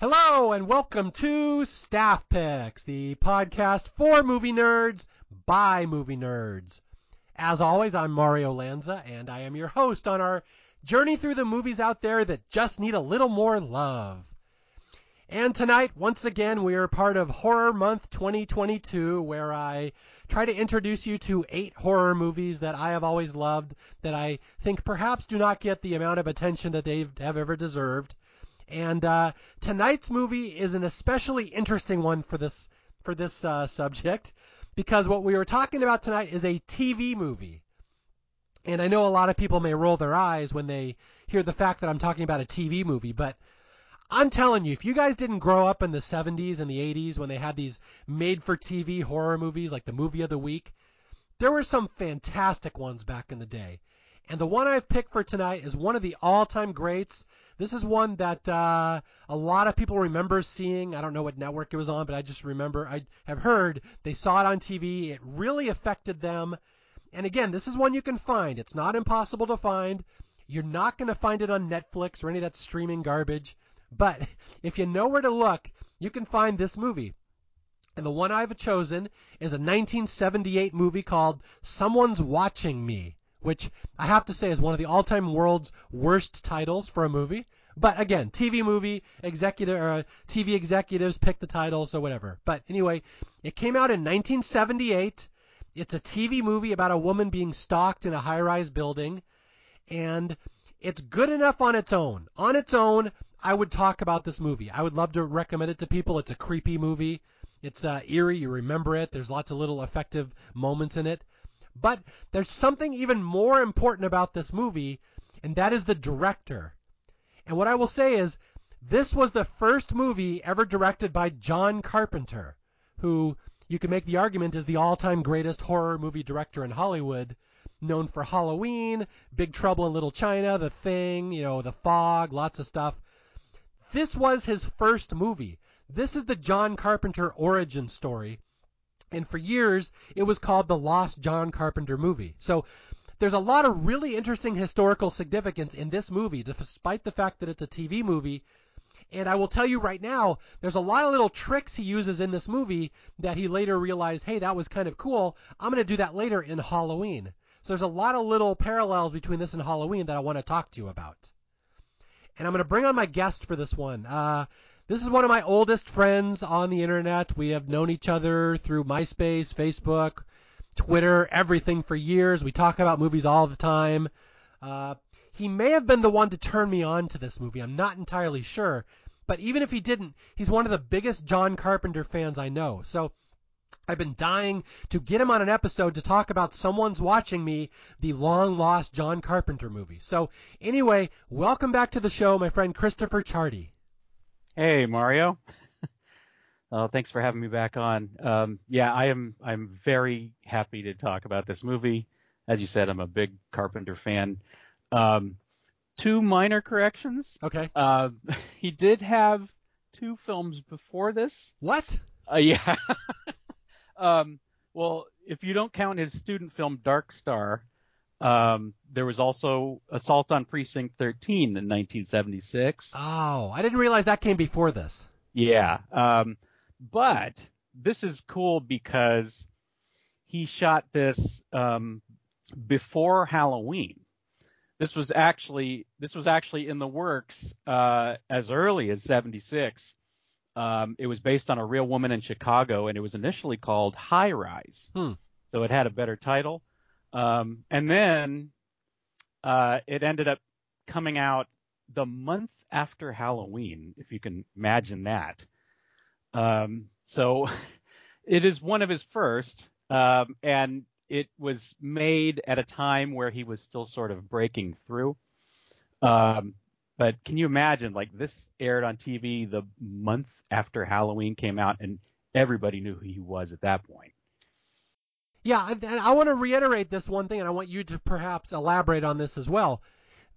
Hello and welcome to Staff Picks, the podcast for movie nerds by movie nerds. As always, I'm Mario Lanza and I am your host on our journey through the movies out there that just need a little more love. And tonight, once again, we are part of Horror Month 2022, where I try to introduce you to eight horror movies that I have always loved, that I think perhaps do not get the amount of attention that they have ever deserved. And uh, tonight's movie is an especially interesting one for this for this uh, subject because what we were talking about tonight is a TV movie. And I know a lot of people may roll their eyes when they hear the fact that I'm talking about a TV movie, but I'm telling you, if you guys didn't grow up in the 70s and the 80s when they had these made for TV horror movies like the movie of the week, there were some fantastic ones back in the day. And the one I've picked for tonight is one of the all time greats this is one that uh, a lot of people remember seeing. I don't know what network it was on, but I just remember I have heard they saw it on TV. It really affected them. And again, this is one you can find. It's not impossible to find. You're not going to find it on Netflix or any of that streaming garbage. But if you know where to look, you can find this movie. And the one I've chosen is a 1978 movie called Someone's Watching Me which I have to say is one of the all-time world's worst titles for a movie. But again, TV movie executive or uh, TV executives pick the title, so whatever. But anyway, it came out in 1978. It's a TV movie about a woman being stalked in a high-rise building, and it's good enough on its own. On its own, I would talk about this movie. I would love to recommend it to people. It's a creepy movie. It's uh, eerie. You remember it. There's lots of little effective moments in it. But there's something even more important about this movie, and that is the director. And what I will say is, this was the first movie ever directed by John Carpenter, who you can make the argument is the all-time greatest horror movie director in Hollywood, known for Halloween, Big Trouble in Little China, The Thing, you know, The Fog, lots of stuff. This was his first movie. This is the John Carpenter origin story, and for years, it was called the Lost John Carpenter movie. So there's a lot of really interesting historical significance in this movie, despite the fact that it's a TV movie. And I will tell you right now, there's a lot of little tricks he uses in this movie that he later realized, hey, that was kind of cool. I'm going to do that later in Halloween. So there's a lot of little parallels between this and Halloween that I want to talk to you about. And I'm going to bring on my guest for this one. Uh, this is one of my oldest friends on the internet. We have known each other through MySpace, Facebook, Twitter, everything for years. We talk about movies all the time. Uh, he may have been the one to turn me on to this movie. I'm not entirely sure. But even if he didn't, he's one of the biggest John Carpenter fans I know. So I've been dying to get him on an episode to talk about Someone's Watching Me, the long lost John Carpenter movie. So anyway, welcome back to the show, my friend Christopher Chardy. Hey, Mario. uh, thanks for having me back on. Um, yeah, I am. I'm very happy to talk about this movie. As you said, I'm a big Carpenter fan. Um, two minor corrections. Okay. Uh, he did have two films before this. What? Uh, yeah. um, well, if you don't count his student film Dark Star, um, there was also Assault on Precinct 13 in 1976. Oh, I didn't realize that came before this. Yeah. Um, but this is cool because he shot this um, before Halloween. This was actually this was actually in the works uh, as early as '76. Um, it was based on a real woman in Chicago, and it was initially called High Rise. Hmm. So it had a better title. Um, and then uh, it ended up coming out the month after Halloween, if you can imagine that. Um, so it is one of his first, um, and it was made at a time where he was still sort of breaking through. Um, but can you imagine, like this aired on TV the month after Halloween came out, and everybody knew who he was at that point. Yeah, and I want to reiterate this one thing, and I want you to perhaps elaborate on this as well.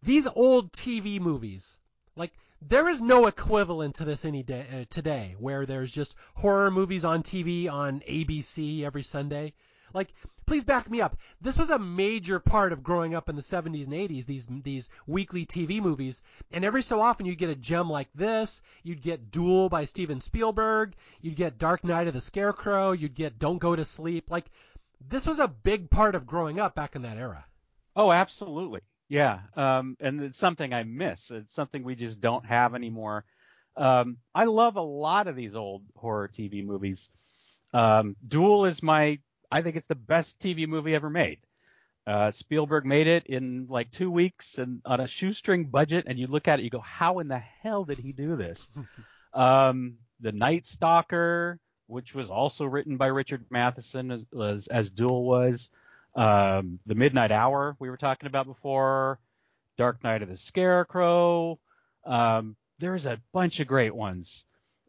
These old TV movies, like there is no equivalent to this any day uh, today, where there's just horror movies on TV on ABC every Sunday. Like, please back me up. This was a major part of growing up in the 70s and 80s. These these weekly TV movies, and every so often you'd get a gem like this. You'd get Duel by Steven Spielberg. You'd get Dark Night of the Scarecrow. You'd get Don't Go to Sleep. Like, this was a big part of growing up back in that era. Oh, absolutely. Yeah. Um, and it's something I miss. It's something we just don't have anymore. Um, I love a lot of these old horror TV movies. Um, Duel is my, I think it's the best TV movie ever made. Uh, Spielberg made it in like two weeks and on a shoestring budget, and you look at it, you go, how in the hell did he do this? um, the Night Stalker, which was also written by Richard Matheson as, as, as Duel was. Um, the Midnight Hour we were talking about before, Dark Night of the Scarecrow. Um, there's a bunch of great ones,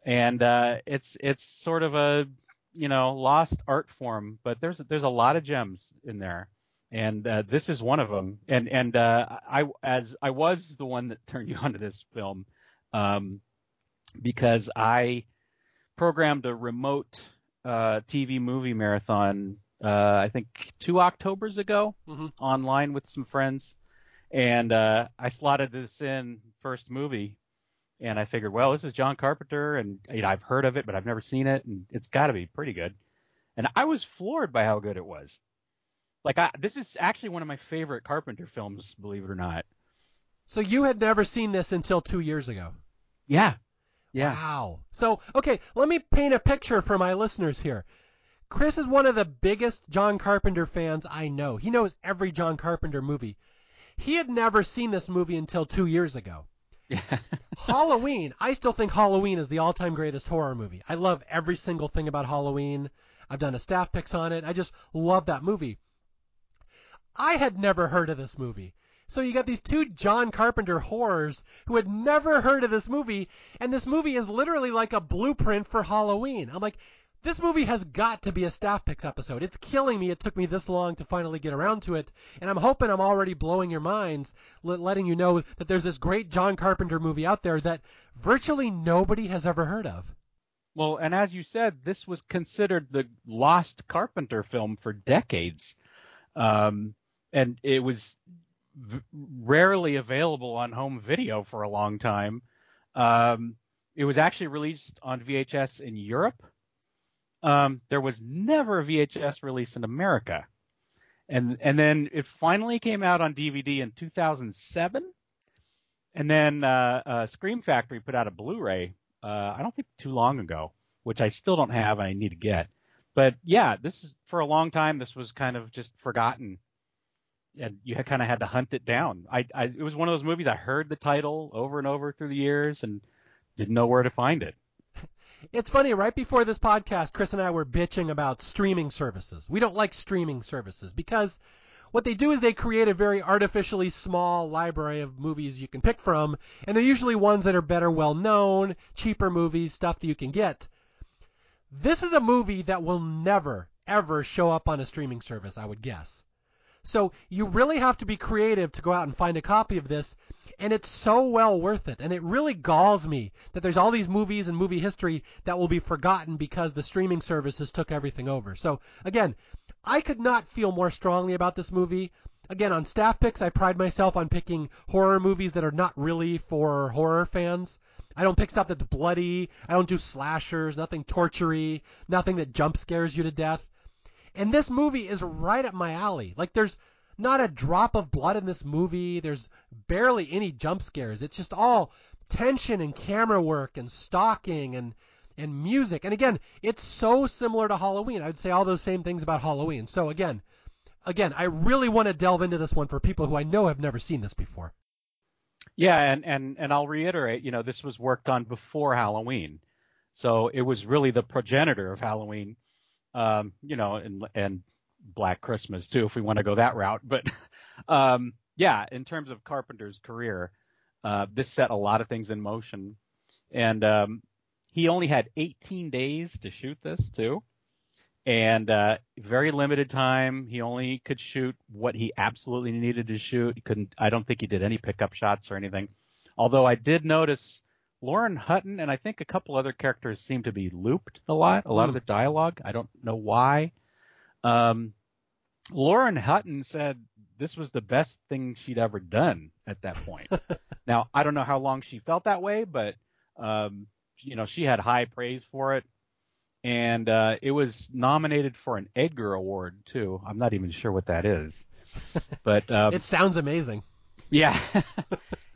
and uh, it's it's sort of a you know lost art form, but there's there's a lot of gems in there, and uh, this is one of them. And and uh, I as I was the one that turned you onto this film, um, because I programmed a remote uh, TV movie marathon. Uh, I think two October's ago, mm-hmm. online with some friends, and uh, I slotted this in first movie, and I figured, well, this is John Carpenter, and you know, I've heard of it, but I've never seen it, and it's got to be pretty good. And I was floored by how good it was. Like, I, this is actually one of my favorite Carpenter films, believe it or not. So you had never seen this until two years ago. Yeah. Yeah. Wow. So, okay, let me paint a picture for my listeners here. Chris is one of the biggest John Carpenter fans I know. He knows every John Carpenter movie. He had never seen this movie until two years ago. Halloween. I still think Halloween is the all-time greatest horror movie. I love every single thing about Halloween. I've done a staff picks on it. I just love that movie. I had never heard of this movie. So you got these two John Carpenter horrors who had never heard of this movie, and this movie is literally like a blueprint for Halloween. I'm like, this movie has got to be a staff picks episode. It's killing me. It took me this long to finally get around to it, and I'm hoping I'm already blowing your minds, letting you know that there's this great John Carpenter movie out there that virtually nobody has ever heard of. Well, and as you said, this was considered the lost Carpenter film for decades, um, and it was v- rarely available on home video for a long time. Um, it was actually released on VHS in Europe um, there was never a VHS release in America. And and then it finally came out on DVD in 2007. And then uh, uh, Scream Factory put out a Blu-ray. Uh, I don't think too long ago, which I still don't have and I need to get. But yeah, this is for a long time. This was kind of just forgotten, and you kind of had to hunt it down. I, I it was one of those movies I heard the title over and over through the years and didn't know where to find it. It's funny, right before this podcast, Chris and I were bitching about streaming services. We don't like streaming services because what they do is they create a very artificially small library of movies you can pick from, and they're usually ones that are better well known, cheaper movies, stuff that you can get. This is a movie that will never, ever show up on a streaming service, I would guess. So you really have to be creative to go out and find a copy of this and it's so well worth it. And it really galls me that there's all these movies and movie history that will be forgotten because the streaming services took everything over. So again, I could not feel more strongly about this movie. Again, on staff picks, I pride myself on picking horror movies that are not really for horror fans. I don't pick stuff that's bloody. I don't do slashers, nothing tortury, nothing that jump scares you to death. And this movie is right up my alley. Like there's not a drop of blood in this movie. There's barely any jump scares. It's just all tension and camera work and stalking and and music. And again, it's so similar to Halloween. I would say all those same things about Halloween. So again, again, I really want to delve into this one for people who I know have never seen this before. Yeah, and and and I'll reiterate, you know, this was worked on before Halloween. So it was really the progenitor of Halloween. Um, you know, and and Black Christmas too, if we want to go that route. But um, yeah, in terms of Carpenter's career, uh, this set a lot of things in motion, and um, he only had 18 days to shoot this too, and uh, very limited time. He only could shoot what he absolutely needed to shoot. He couldn't. I don't think he did any pickup shots or anything. Although I did notice Lauren Hutton and I think a couple other characters seem to be looped a lot. A lot mm. of hmm. the dialogue. I don't know why. Um, Lauren Hutton said this was the best thing she'd ever done at that point. now, I don't know how long she felt that way, but um, you know, she had high praise for it. And uh, it was nominated for an Edgar Award too. I'm not even sure what that is, but um, it sounds amazing. Yeah,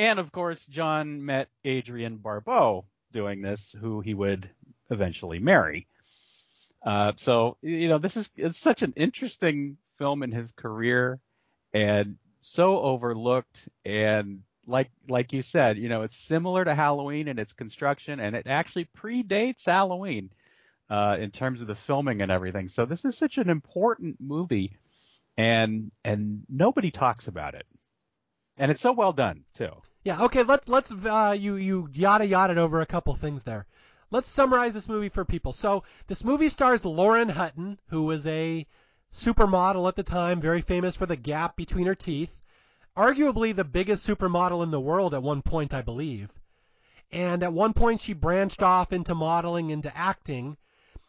and of course, John met Adrienne Barbeau doing this, who he would eventually marry. Uh, so you know, this is it's such an interesting film in his career, and so overlooked. And like like you said, you know, it's similar to Halloween in its construction, and it actually predates Halloween uh, in terms of the filming and everything. So this is such an important movie, and and nobody talks about it, and it's so well done too. Yeah. Okay. Let's let's uh, you you yada yada over a couple things there. Let's summarize this movie for people. So this movie stars Lauren Hutton, who was a supermodel at the time, very famous for the gap between her teeth, arguably the biggest supermodel in the world at one point, I believe. And at one point, she branched off into modeling, into acting.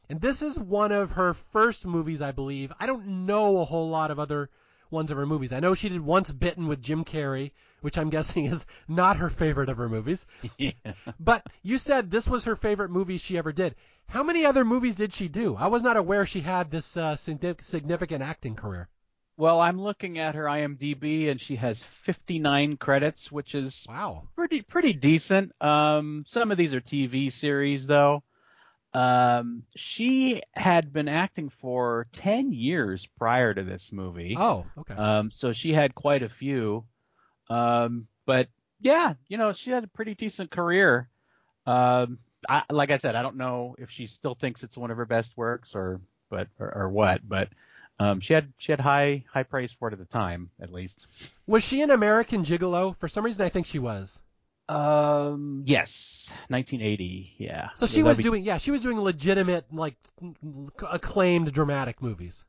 And this is one of her first movies, I believe. I don't know a whole lot of other ones of her movies. I know she did Once Bitten with Jim Carrey, which I'm guessing is not her favorite of her movies. Yeah. But you said this was her favorite movie she ever did. How many other movies did she do? I was not aware she had this uh, significant acting career. Well, I'm looking at her IMDb, and she has 59 credits, which is wow, pretty pretty decent. Um, some of these are TV series, though. Um, she had been acting for 10 years prior to this movie. Oh, okay. Um, so she had quite a few. Um, but yeah, you know, she had a pretty decent career. Um, I, like I said, I don't know if she still thinks it's one of her best works or, but, or, or what, but, um, she had, she had high, high praise for it at the time, at least. Was she an American Gigolo? For some reason, I think she was. Um, yes, 1980. Yeah. So she was be... doing, yeah, she was doing legitimate, like, acclaimed dramatic movies.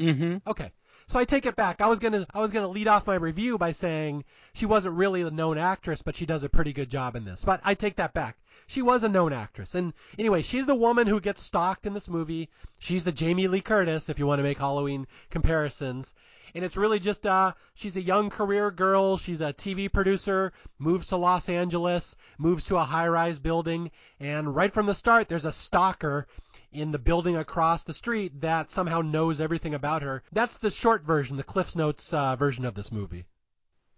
Mm-hmm. Okay. So I take it back. I was gonna, I was gonna lead off my review by saying she wasn't really a known actress, but she does a pretty good job in this. But I take that back. She was a known actress, and anyway, she's the woman who gets stalked in this movie. She's the Jamie Lee Curtis, if you want to make Halloween comparisons and it's really just uh she's a young career girl, she's a TV producer, moves to Los Angeles, moves to a high-rise building, and right from the start there's a stalker in the building across the street that somehow knows everything about her. That's the short version, the Cliff's Notes uh, version of this movie.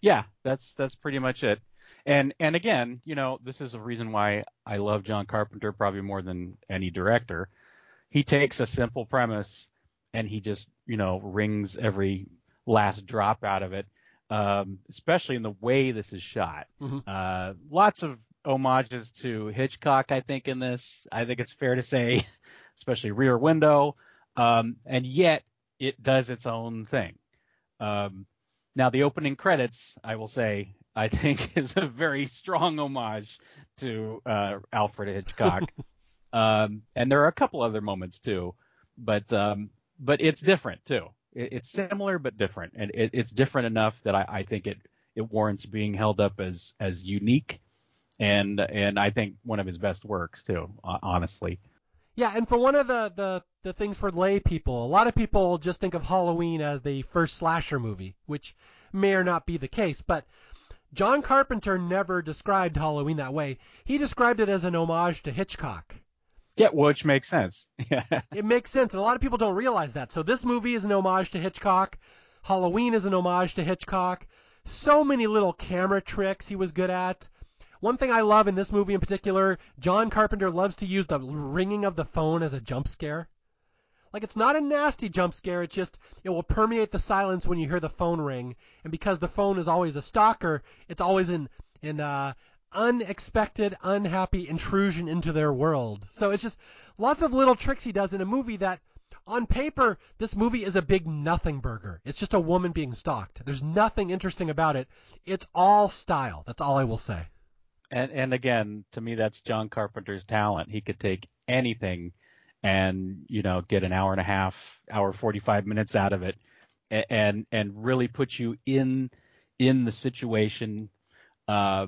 Yeah, that's that's pretty much it. And and again, you know, this is a reason why I love John Carpenter probably more than any director. He takes a simple premise and he just, you know, wrings every last drop out of it, um, especially in the way this is shot. Mm-hmm. Uh, lots of homages to Hitchcock, I think, in this. I think it's fair to say, especially Rear Window, um, and yet it does its own thing. Um, now, the opening credits, I will say, I think is a very strong homage to uh, Alfred Hitchcock. um, and there are a couple other moments too, but um, but it's different too. It, it's similar but different, and it, it's different enough that I, I think it it warrants being held up as as unique, and and I think one of his best works too, honestly. Yeah, and for one of the, the, the things for lay people, a lot of people just think of Halloween as the first slasher movie, which may or not be the case, but John Carpenter never described Halloween that way. He described it as an homage to Hitchcock. Yeah, which makes sense. Yeah. it makes sense, and a lot of people don't realize that. So this movie is an homage to Hitchcock. Halloween is an homage to Hitchcock. So many little camera tricks he was good at. One thing I love in this movie in particular, John Carpenter loves to use the ringing of the phone as a jump scare. Like it's not a nasty jump scare, it's just it will permeate the silence when you hear the phone ring. And because the phone is always a stalker, it's always in in uh, unexpected, unhappy intrusion into their world. So it's just lots of little tricks he does in a movie that on paper, this movie is a big nothing burger. It's just a woman being stalked. There's nothing interesting about it. It's all style. That's all I will say. And and again, to me that's John Carpenter's talent. He could take anything and, you know, get an hour and a half, hour 45 minutes out of it and and really put you in in the situation uh,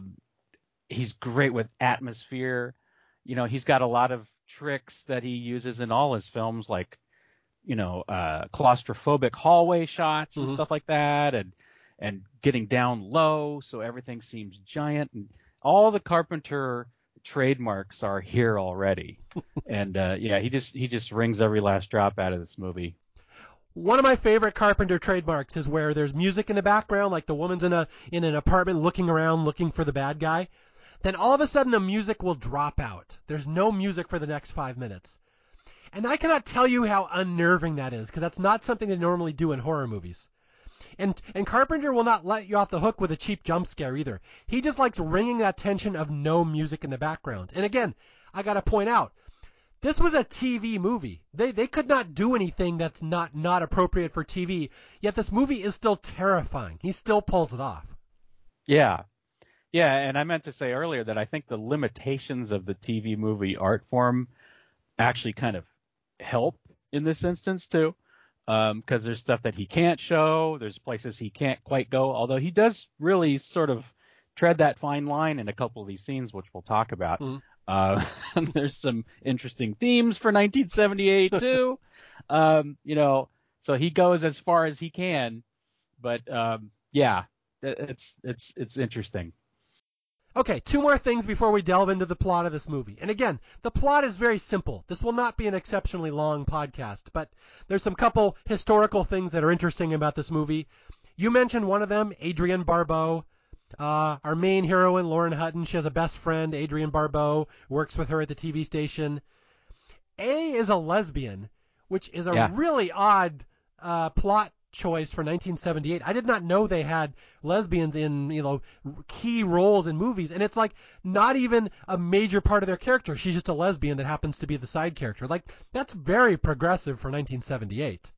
he's great with atmosphere. You know, he's got a lot of tricks that he uses in all his films, like you know, uh, claustrophobic hallway shots and Mhm. stuff like that, and and getting down low so everything seems giant, and all the Carpenter trademarks are here already. and uh, yeah, he just he just wrings every last drop out of this movie. One of my favorite Carpenter trademarks is where there's music in the background, like the woman's in a in an apartment looking around looking for the bad guy. Then all of a sudden the music will drop out. There's no music for the next five minutes. And I cannot tell you how unnerving that is, because that's not something they normally do in horror movies. And and Carpenter will not let you off the hook with a cheap jump scare either. He just likes ringing that tension of no music in the background. And again, I gotta point out, this was a TV movie. They they could not do anything that's not not appropriate for TV. Yet this movie is still terrifying. He still pulls it off. Yeah. Yeah, and I meant to say earlier that I think the limitations of the TV movie art form actually kind of help in this instance too. Because there's stuff that he can't show, there's places he can't quite go, although he does really sort of tread that fine line in a couple of these scenes, which we'll talk about. Mhm. Uh, there's some interesting themes for 1978 too. um, you know, so he goes as far as he can, but um, yeah, it's it's it's interesting. Okay, two more things before we delve into the plot of this movie. And again, the plot is very simple. This will not be an exceptionally long podcast, but there's some couple historical things that are interesting about this movie. You mentioned one of them, Adrienne Barbeau. Uh, our main heroine, Lauren Hutton, she has a best friend, Adrienne Barbeau, works with her at the TV station. A is a lesbian, which is a Yeah. really odd uh, plot choice for 1978. I did not know they had lesbians in you know key roles in movies, and it's like not even a major part of their character. She's just a lesbian that happens to be the side character. Like that's very progressive for 1978.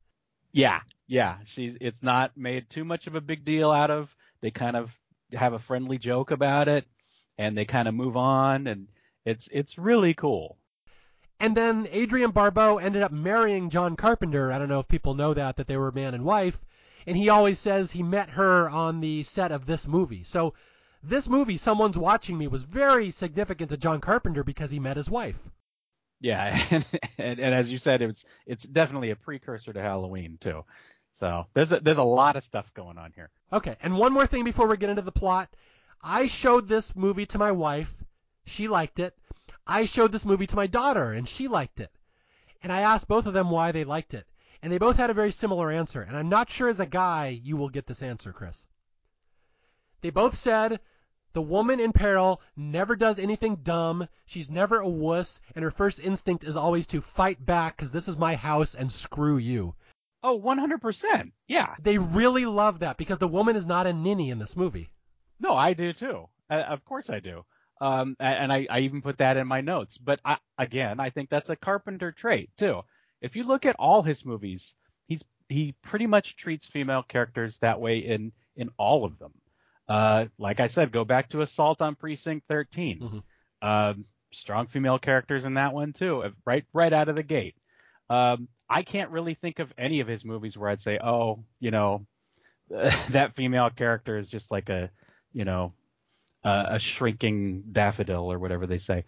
Yeah, yeah. She's it's not made too much of a big deal out of. They kind of have a friendly joke about it, and they kind of move on, and it's it's really cool. And then Adrienne Barbeau ended up marrying John Carpenter. I don't know if people know that that they were man and wife. And he always says he met her on the set of this movie. So this movie, Someone's Watching Me, was very significant to John Carpenter because he met his wife. Yeah, and, and, and as you said, it's it's definitely a precursor to Halloween too. So there's a, there's a lot of stuff going on here. Okay, and one more thing before we get into the plot. I showed this movie to my wife. She liked it. I showed this movie to my daughter, and she liked it. And I asked both of them why they liked it. And they both had a very similar answer. And I'm not sure as a guy you will get this answer, Chris. They both said the woman in peril never does anything dumb. She's never a wuss. And her first instinct is always to fight back because this is my house and screw you. Oh, 100%. Yeah. They really love that because the woman is not a ninny in this movie. No, I do too. Uh, of course I do. Um, and I, I even put that in my notes. But I, again, I think that's a Carpenter trait too. If you look at all his movies, he's he pretty much treats female characters that way in in all of them. Uh, like I said, go back to Assault on Precinct 13. Mhm. Um, strong female characters in that one too, right right out of the gate. Um, I can't really think of any of his movies where I'd say, oh, you know, that female character is just like a, you know, uh, a shrinking daffodil or whatever they say.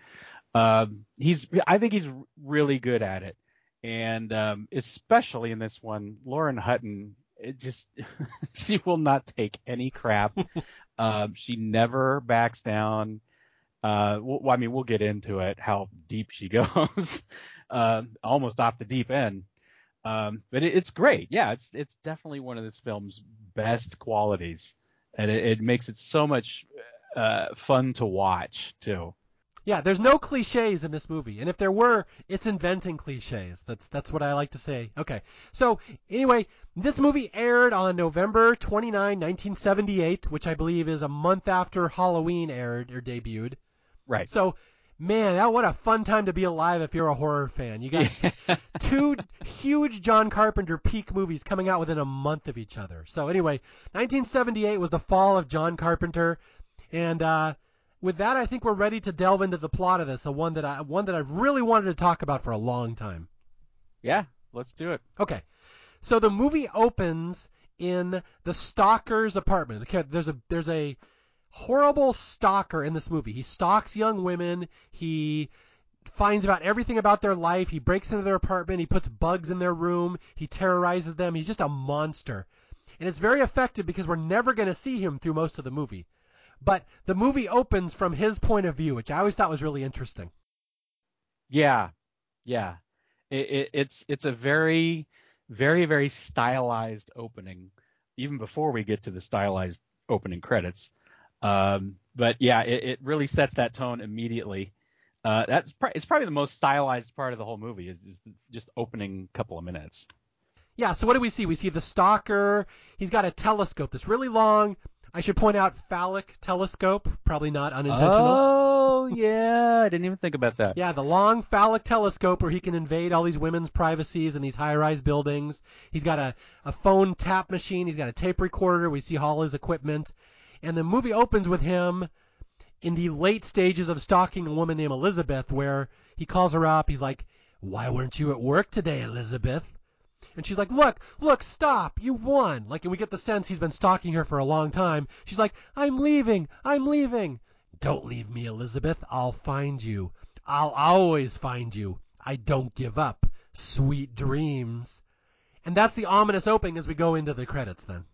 Um, he's, I think he's really good at it, and um, especially in this one, Lauren Hutton. It just, she will not take any crap. um, she never backs down. Uh, well, I mean, we'll get into it how deep she goes, uh, almost off the deep end. Um, but it, it's great. Yeah, it's it's definitely one of this film's best qualities, and it, it makes it so much uh, fun to watch too. Yeah, there's no cliches in this movie, and if there were, it's inventing cliches. That's that's what I like to say. Okay, so anyway, this movie aired on November 29, 1978, which I believe is a month after Halloween aired or debuted. Right. So, man, that what a fun time to be alive if you're a horror fan. You got two huge John Carpenter peak movies coming out within a month of each other. So anyway, 1978 was the fall of John Carpenter, and uh, with that, I think we're ready to delve into the plot of this. A one that I one that I've really wanted to talk about for a long time. Yeah, let's do it. Okay, so the movie opens in the stalker's apartment. Okay, there's a there's a horrible stalker in this movie. He stalks young women. He finds out everything about their life. He breaks into their apartment. He puts bugs in their room. He terrorizes them. He's just a monster. And it's very effective because we're never going to see him through most of the movie. But the movie opens from his point of view, which I always thought was really interesting. Yeah, yeah. It, it, it's it's a very, very, very stylized opening, even before we get to the stylized opening credits. Um, but yeah, it, it really sets that tone immediately. Uh, that's pr- it's probably the most stylized part of the whole movie is, is just opening couple of minutes. Yeah. So what do we see? We see the stalker. He's got a telescope that's really long. I should point out phallic telescope, probably not unintentional. Oh yeah, I didn't even think about that. Yeah, the long phallic telescope where he can invade all these women's privacies in these high-rise buildings. He's got a, a phone tap machine. He's got a tape recorder. We see all his equipment. And the movie opens with him in the late stages of stalking a woman named Elizabeth, where he calls her up. He's like, Why weren't you at work today, Elizabeth? And she's like, Look, look, stop, you won. Like, and we get the sense he's been stalking her for a long time. She's like, I'm leaving, I'm leaving. Don't leave me, Elizabeth. I'll find you. I'll always find you. I don't give up. Sweet dreams. And that's the ominous opening as we go into the credits then.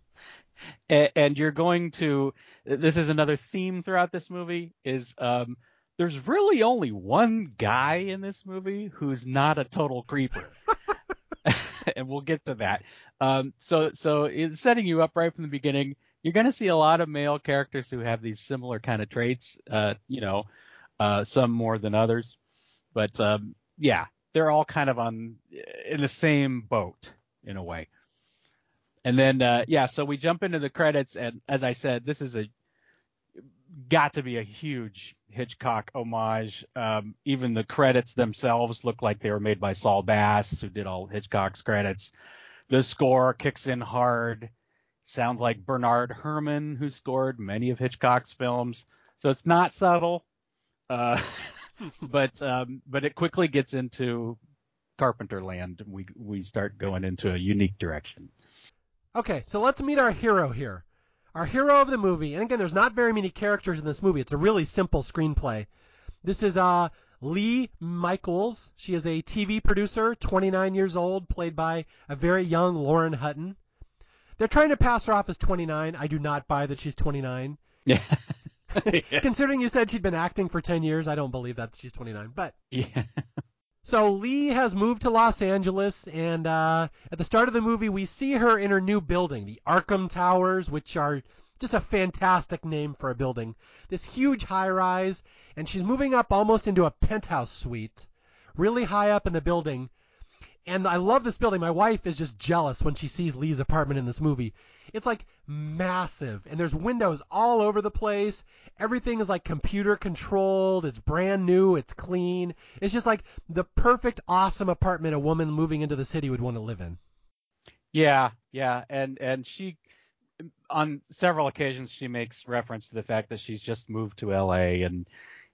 And, and you're going to, this is another theme throughout this movie, is um, there's really only one guy in this movie who's not a total creeper. and we'll get to that. Um, so, so in setting you up right from the beginning, you're going to see a lot of male characters who have these similar kind of traits. Uh, you know, uh, some more than others, but um, yeah, they're all kind of on in the same boat in a way. And then, uh, yeah, so we jump into the credits, and as I said, this is a got to be a huge Hitchcock homage. Um, even the credits themselves look like they were made by Saul Bass, who did all Hitchcock's credits. The score kicks in hard. Sounds like Bernard Herrmann, who scored many of Hitchcock's films. So it's not subtle, uh, but um, but it quickly gets into Carpenter land. We we start going into a unique direction. Okay, so let's meet our hero here. Our hero of the movie, and again, there's not very many characters in this movie. It's a really simple screenplay. This is uh, Lee Michaels. She is a TV producer, 29 years old, played by a very young Lauren Hutton. They're trying to pass her off as 29. I do not buy that she's 29. Yeah. Considering you said she'd been acting for 10 years, I don't believe that she's 29. But yeah. So Lee has moved to Los Angeles, and uh, at the start of the movie, we see her in her new building, the Arkham Towers, which are just a fantastic name for a building. This huge high rise, and she's moving up almost into a penthouse suite, really high up in the building. And I love this building. My wife is just jealous when she sees Lee's apartment in this movie. It's like massive, and there's windows all over the place. Everything is like computer controlled. It's brand new. It's clean. It's just like the perfect, awesome apartment a woman moving into the city would want to live in. Yeah, yeah, and and she on several occasions she makes reference to the fact that she's just moved to LA and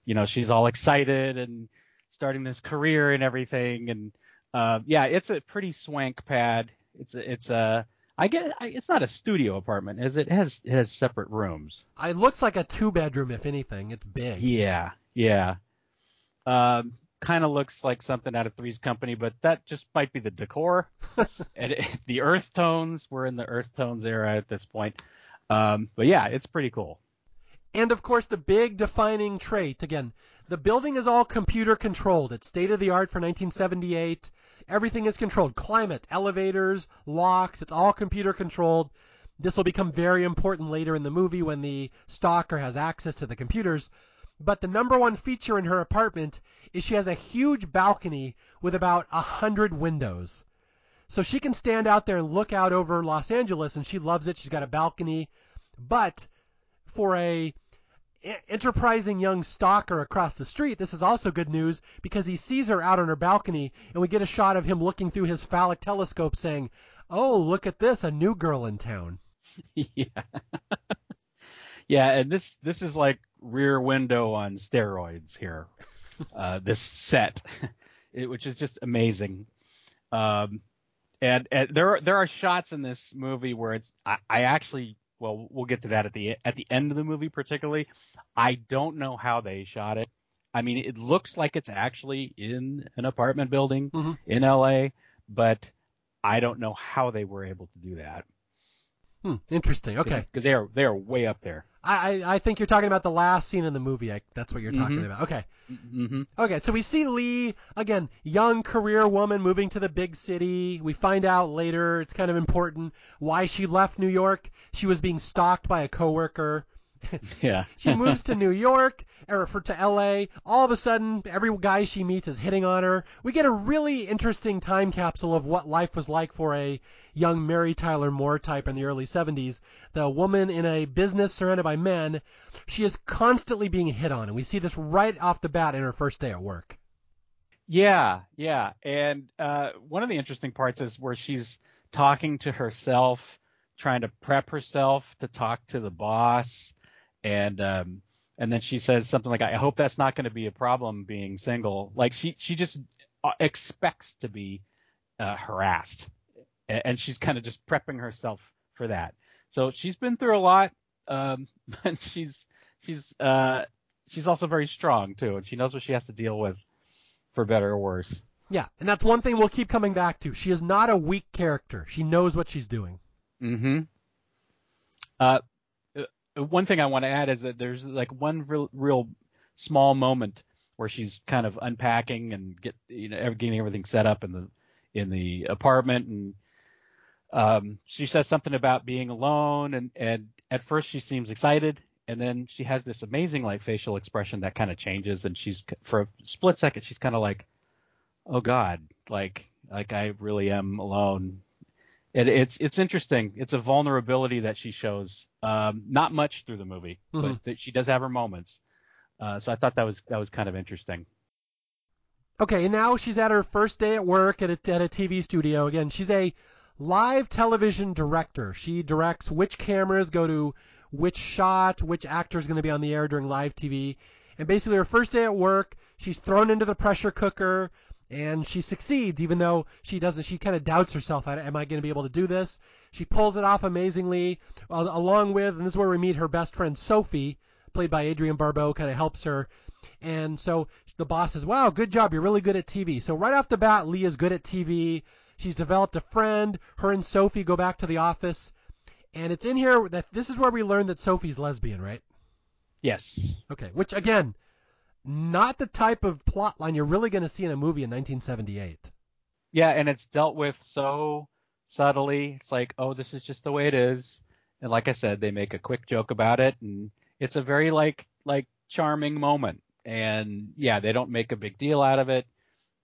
you know she's all excited and starting this career and everything and uh, yeah, it's a pretty swank pad. It's a, it's a I get it's not a studio apartment, as it has it has separate rooms. It looks like a two bedroom, if anything. It's big. Yeah, yeah. Um, kind of looks like something out of Three's Company, but that just might be the decor. and it, the earth tones, we're in the earth tones era at this point. Um, but yeah, it's pretty cool. And of course, the big defining trait again, the building is all computer controlled. It's state of the art for 1978. Everything is controlled. Climate, elevators, locks, it's all computer controlled. This will become very important later in the movie when the stalker has access to the computers. But the number one feature in her apartment is she has a huge balcony with about a hundred windows. So she can stand out there and look out over Los Angeles and she loves it. She's got a balcony. But for a enterprising young stalker across the street, this is also good news because he sees her out on her balcony and we get a shot of him looking through his phallic telescope saying, "Oh, look at this, a new girl in town." yeah. yeah, and this this is like Rear Window on steroids here. Uh, this set, it, which is just amazing. Um, and, and there are, there are shots in this movie where it's I, I actually well we'll get to that at the at the end of the movie particularly. I don't know how they shot it. I mean, it looks like it's actually in an apartment building Mhm. in LA, but I don't know how they were able to do that. Hmm, interesting. Okay. Because they are they are way up there. I, I I think you're talking about the last scene in the movie. I, that's what you're talking Mhm. about. Okay. Mm-hmm. Okay, so we see Lee again, young career woman moving to the big city. We find out later, it's kind of important why she left New York. She was being stalked by a coworker. Yeah. She moves to New York or for to LA. All of a sudden, every guy she meets is hitting on her. We get a really interesting time capsule of what life was like for a young Mary Tyler Moore type in the early 70s. The woman in a business surrounded by men. She is constantly being hit on, and we see this right off the bat in her first day at work. Yeah, yeah. And uh, one of the interesting parts is where she's talking to herself, trying to prep herself to talk to the boss, and um, and then she says something like, "I hope that's not going to be a problem being single." Like she she just uh, expects to be uh, harassed, and she's kind of just prepping herself for that. So she's been through a lot, um, and she's she's uh, she's also very strong too, and she knows what she has to deal with for better or worse. Yeah, and that's one thing we'll keep coming back to. She is not a weak character. She knows what she's doing. Mm-hmm. Uh, uh, one thing I want to add is that there's like one real, real small moment where she's kind of unpacking and get you know getting everything set up in the in the apartment and um, she says something about being alone and and at first she seems excited and then she has this amazing like facial expression that kind of changes and she's for a split second she's kind of like oh god like like I really am alone it, it's it's interesting. It's a vulnerability that she shows. Um, not much through the movie, Mhm. but that she does have her moments. Uh, so I thought that was that was kind of interesting. Okay, and now she's at her first day at work at a, at a TV studio. Again, she's a live television director. She directs which cameras go to which shot, which actor is going to be on the air during live TV. And basically, her first day at work, she's thrown into the pressure cooker and she succeeds, even though she doesn't. She kind of doubts herself. Am I going to be able to do this? She pulls it off amazingly, along with, and this is where we meet her best friend Sophie, played by Adrienne Barbeau, kind of helps her. And so the boss says, "Wow, good job. You're really good at TV." So right off the bat, Lee is good at TV. She's developed a friend. Her and Sophie go back to the office, and it's in here that this is where we learn that Sophie's lesbian, right? Yes. Okay, which again, not the type of plot line you're really going to see in a movie in 1978. Yeah, and it's dealt with so subtly. It's like, oh, this is just the way it is. And like I said, they make a quick joke about it, and it's a very like like charming moment. And yeah, they don't make a big deal out of it.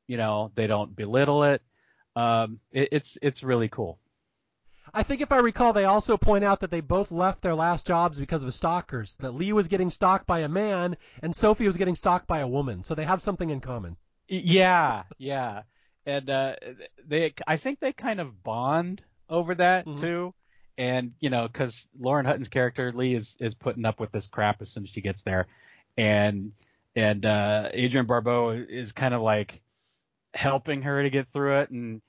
You know, they don't belittle it. Um, it it's it's really cool. I think if I recall, they also point out that they both left their last jobs because of stalkers. That Lee was getting stalked by a man and Sophie was getting stalked by a woman. So they have something in common. Yeah, yeah, and uh, they, I think they kind of bond over that Mhm. too, and you know, because Lauren Hutton's character Lee is is putting up with this crap as soon as she gets there, and and uh, Adrienne Barbeau is kind of like helping her to get through it, and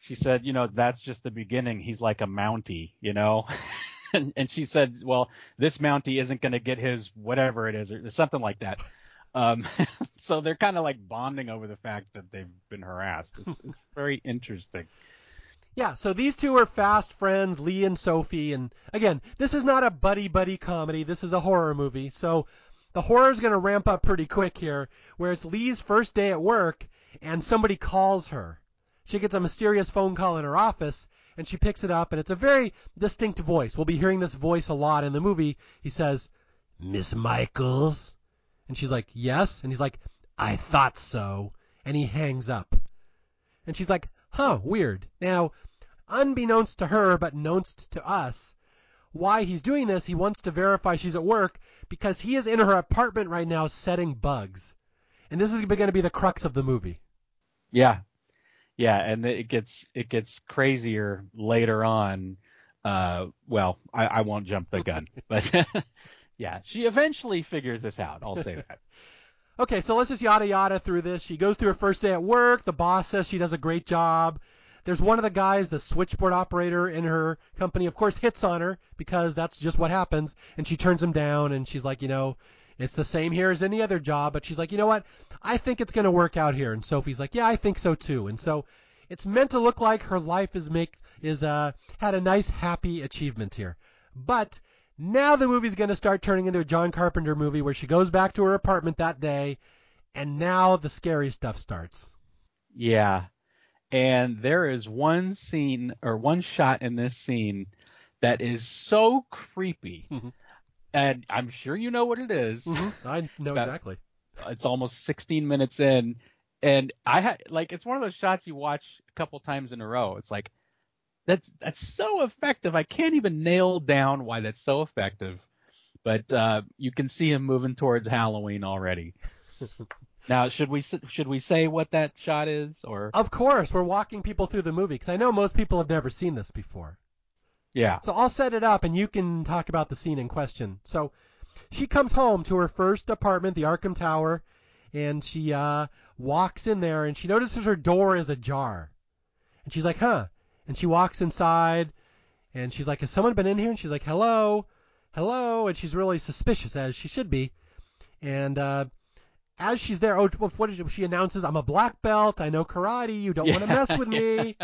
she said, you know, that's just the beginning. He's like a Mountie, you know. and, and she said, well, this Mountie isn't going to get his whatever it is, or something like that. Um, so they're kind of like bonding over the fact that they've been harassed. It's, it's very interesting. Yeah, so these two are fast friends, Lee and Sophie, and again, this is not a buddy buddy comedy. This is a horror movie. So the horror is going to ramp up pretty quick here, where it's Lee's first day at work and somebody calls her. She gets a mysterious phone call in her office and she picks it up and it's a very distinct voice. We'll be hearing this voice a lot in the movie. He says, "Miss Michaels?" And she's like, "Yes." And he's like, "I thought so." And he hangs up. And she's like, "Huh, weird." Now, unbeknownst to her, but knownst to us, why he's doing this, he wants to verify she's at work because he is in her apartment right now setting bugs. And this is going to be the crux of the movie. Yeah, yeah, and it gets it gets crazier later on. Uh, well, I, I won't jump the gun, but yeah, she eventually figures this out. I'll say that. Okay, so let's just yada yada through this. She goes through her first day at work. The boss says she does a great job. There's one of the guys, the switchboard operator in her company, of course, hits on her because that's just what happens. And she turns him down and she's like, you know, It's the same here as any other job, but she's like, you know what? I think it's going to work out here. And Sophie's like, yeah, I think so too. And so it's meant to look like her life is make is uh had a nice happy achievement here. But now the movie's going to start turning into a John Carpenter movie where she goes back to her apartment that day and now the scary stuff starts. Yeah. And there is one scene or one shot in this scene that is so creepy. Mhm. And I'm sure you know what it is. Mm-hmm. I know About- exactly. It's almost 16 minutes in and I had like it's one of those shots you watch a couple times in a row. It's like that's that's so effective. I can't even nail down why that's so effective. But uh you can see him moving towards Halloween already. now, should we should we say what that shot is or Of course, we're walking people through the movie because I know most people have never seen this before. Yeah. So I'll set it up and you can talk about the scene in question. So she comes home to her first apartment, the Arkham Tower, and she uh, walks in there and she notices her door is ajar. And she's like, huh. And she walks inside and she's like, has someone been in here? And she's like, hello, hello. And she's really suspicious, as she should be. And uh, as she's there, oh, what is she, she announces, I'm a black belt. I know karate. You don't want to mess with me.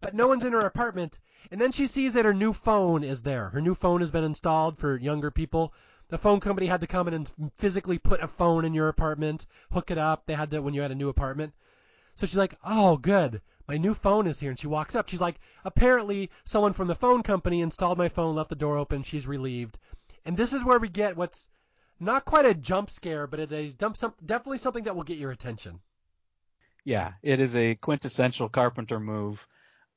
But no one's in her apartment. And then she sees that her new phone is there. Her new phone has been installed for younger people. The phone company had to come in and physically put a phone in your apartment, hook it up. They had to when you had a new apartment. So she's like, "Oh, good. My new phone is here." And she walks up. She's like, "Apparently, someone from the phone company installed my phone, left the door open. She's relieved." And this is where we get what's not quite a jump scare, but it is definitely something that will get your attention. Yeah, it is a quintessential Carpenter move.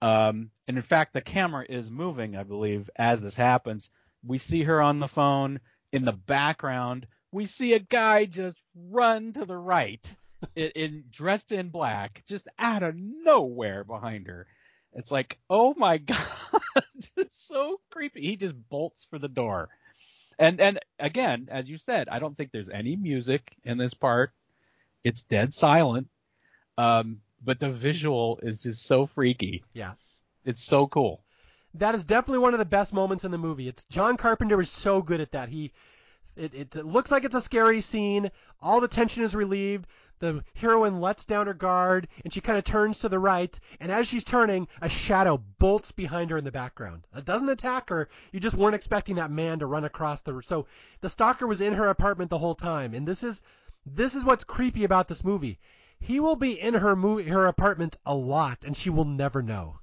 Um, and in fact, the camera is moving, I believe, as this happens. We see her on the phone. In the background, we see a guy just run to the right, in, in dressed in black, just out of nowhere behind her. It's like, oh my god, it's so creepy. He just bolts for the door. And and again, as you said, I don't think there's any music in this part. It's dead silent. Um, but the visual is just so freaky. Yeah. It's so cool. that is definitely one of the best moments in the movie. It's John Carpenter is so good at that. He it, it looks like it's a scary scene. All the tension is relieved. The heroine lets down her guard and she kind of turns to the right. And as she's turning, a shadow bolts behind her in the background. It doesn't attack her. You just weren't expecting that man to run across the. So the stalker was in her apartment the whole time. And this is this is what's creepy about this movie. He will be in her movie, her apartment a lot, and she will never know.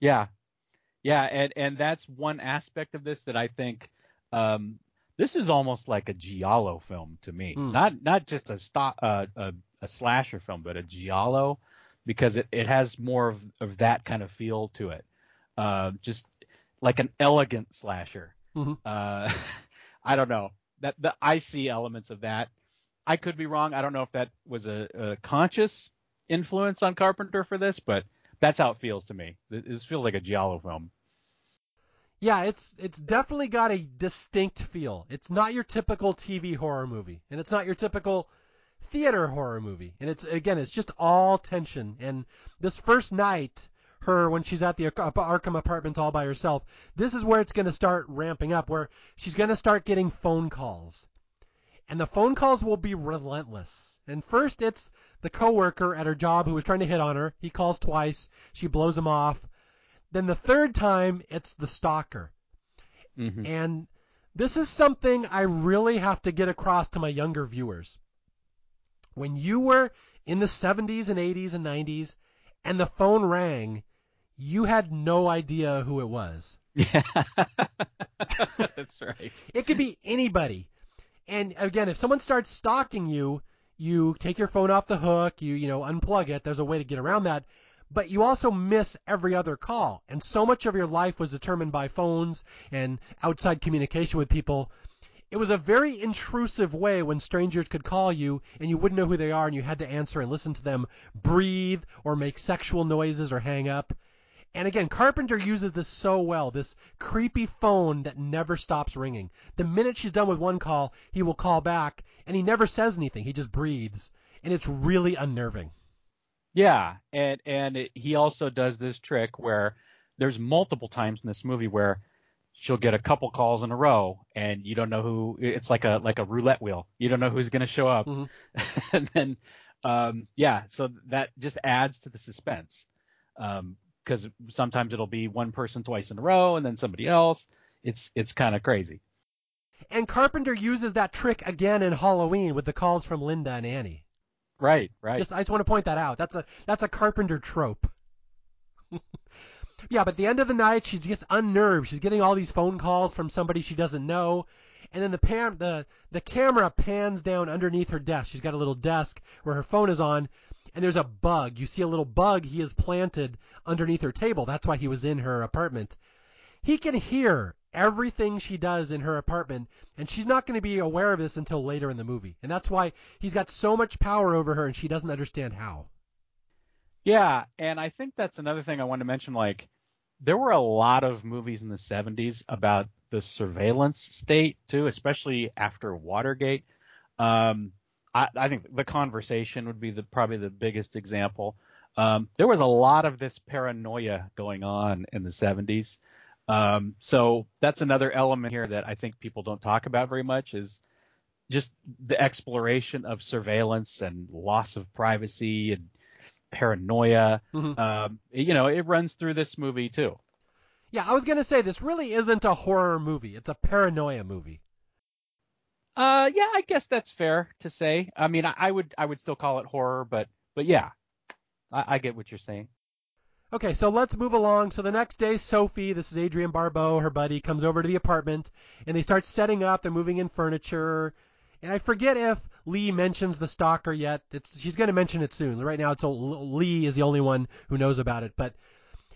Yeah. Yeah, and and that's one aspect of this that I think um this is almost like a giallo film to me. Hmm. Not not just a sto- uh, a a slasher film, but a giallo because it it has more of of that kind of feel to it. Uh just like an elegant slasher. Mhm. Uh I don't know. That the I see elements of that. I could be wrong. I don't know if that was a, a conscious influence on Carpenter for this, but that's how it feels to me. This feels like a giallo film. Yeah, it's it's definitely got a distinct feel. It's not your typical TV horror movie, and it's not your typical theater horror movie. And it's again, it's just all tension. And this first night, her when she's at the Arkham apartment all by herself, this is where it's going to start ramping up, where she's going to start getting phone calls, and the phone calls will be relentless. And first, it's the coworker at her job who was trying to hit on her. He calls twice. She blows him off. Then the third time, it's the stalker. Mm-hmm. And this is something I really have to get across to my younger viewers. When you were in the 70s and 80s and 90s and the phone rang, you had no idea who it was. Yeah, that's right. It could be anybody. And again, if someone starts stalking you, you take your phone off the hook, you you know, unplug it. There's a way to get around that. But you also miss every other call. And so much of your life was determined by phones and outside communication with people. It was a very intrusive way when strangers could call you and you wouldn't know who they are and you had to answer and listen to them breathe or make sexual noises or hang up. And again, Carpenter uses this so well, this creepy phone that never stops ringing. The minute she's done with one call, he will call back and he never says anything. He just breathes. And it's really unnerving. Yeah, and and it, he also does this trick where there's multiple times in this movie where she'll get a couple calls in a row and you don't know who it's like a like a roulette wheel you don't know who's going to show up Mhm. and then um yeah so that just adds to the suspense um because sometimes it'll be one person twice in a row and then somebody else it's it's kind of crazy And Carpenter uses that trick again in Halloween with the calls from Linda and Annie. right right Just I just want to point that out. That's a that's a Carpenter trope. yeah, but at the end of the night, she gets unnerved. She's getting all these phone calls from somebody she doesn't know, and then the pan the the camera pans down underneath her desk. She's got a little desk where her phone is on, and there's a bug. You see a little bug he has planted underneath her table. That's why he was in her apartment. He can hear everything she does in her apartment, and she's not going to be aware of this until later in the movie. And that's why he's got so much power over her, and she doesn't understand how. Yeah, and I think that's another thing I want to mention. Like, there were a lot of movies in the 70s about the surveillance state too, especially after Watergate. Um, I, I think the conversation would be the probably the biggest example. Um, there was a lot of this paranoia going on in the 70s. Um, so that's another element here that I think people don't talk about very much is just the exploration of surveillance and loss of privacy and paranoia. Mhm. Um, you know, it runs through this movie too. Yeah, I was going to say this really isn't a horror movie. It's a paranoia movie. Uh, yeah, I guess that's fair to say. I mean, I, I would I would still call it horror, but but yeah, I, I get what you're saying. Okay, so let's move along. So the next day, Sophie, this is Adrienne Barbeau, her buddy, comes over to the apartment and they start setting up. They're moving in furniture. And I forget if Lee mentions the stalker yet. It's she's going to mention it soon. Right now, it's Lee is the only one who knows about it. But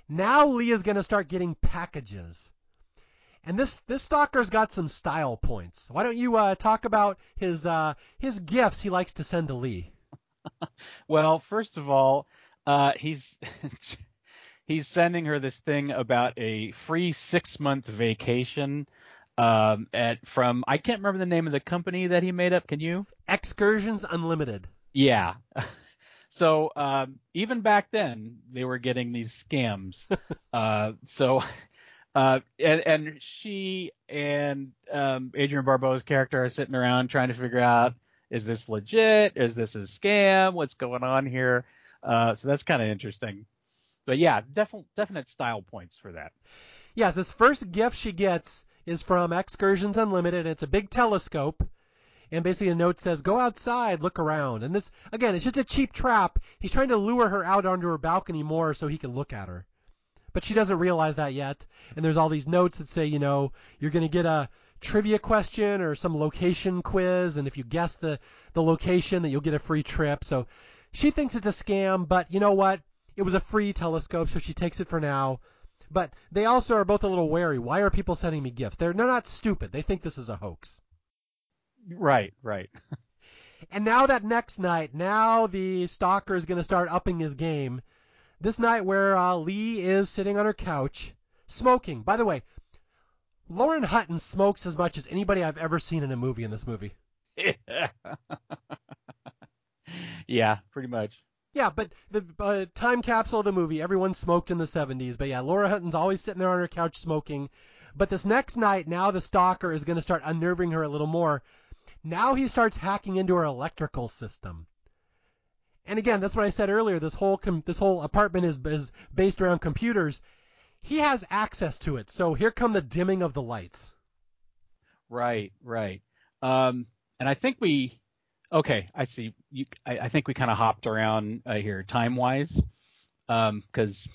now Lee is going to start getting packages. And this this stalker's got some style points. Why don't you uh, talk about his uh, his gifts he likes to send to Lee? Well, first of all, uh, he's he's sending her this thing about a free six month vacation um, at from I can't remember the name of the company that he made up. Can you? Excursions Unlimited. Yeah. So um, even back then, they were getting these scams. uh, so, uh, and, and she and um, Adrienne Barbeau's character are sitting around trying to figure out: is this legit? Is this a scam? What's going on here? Uh, so that's kind of interesting. But yeah, definite definite style points for that. Yes, this first gift she gets is from Excursions Unlimited. It's a big telescope. And basically the note says, go outside, look around. And this, again, it's just a cheap trap. He's trying to lure her out onto her balcony more so he can look at her. But she doesn't realize that yet. And there's all these notes that say, you know, you're going to get a trivia question or some location quiz. And if you guess the, the location, that you'll get a free trip. So she thinks it's a scam, but you know what? It was a free telescope, so she takes it for now. But they also are both a little wary. Why are people sending me gifts? They're, they're not stupid. They think this is a hoax. Right, right. And now that next night, now the stalker is going to start upping his game. This night where uh, Lee is sitting on her couch, smoking. By the way, Lauren Hutton smokes as much as anybody I've ever seen in a movie in this movie. yeah, pretty much. Yeah, but the uh, time capsule of the movie, everyone smoked in the 70s. But yeah, Laura Hutton's always sitting there on her couch smoking. But this next night, now the stalker is going to start unnerving her a little more. Now he starts hacking into her electrical system. And again, that's what I said earlier. This whole com- this whole apartment is is based around computers. He has access to it. So here come the dimming of the lights. Right, right. Um, and I think we, okay, I see. You, I, I think we kind of hopped around uh, here time wise, because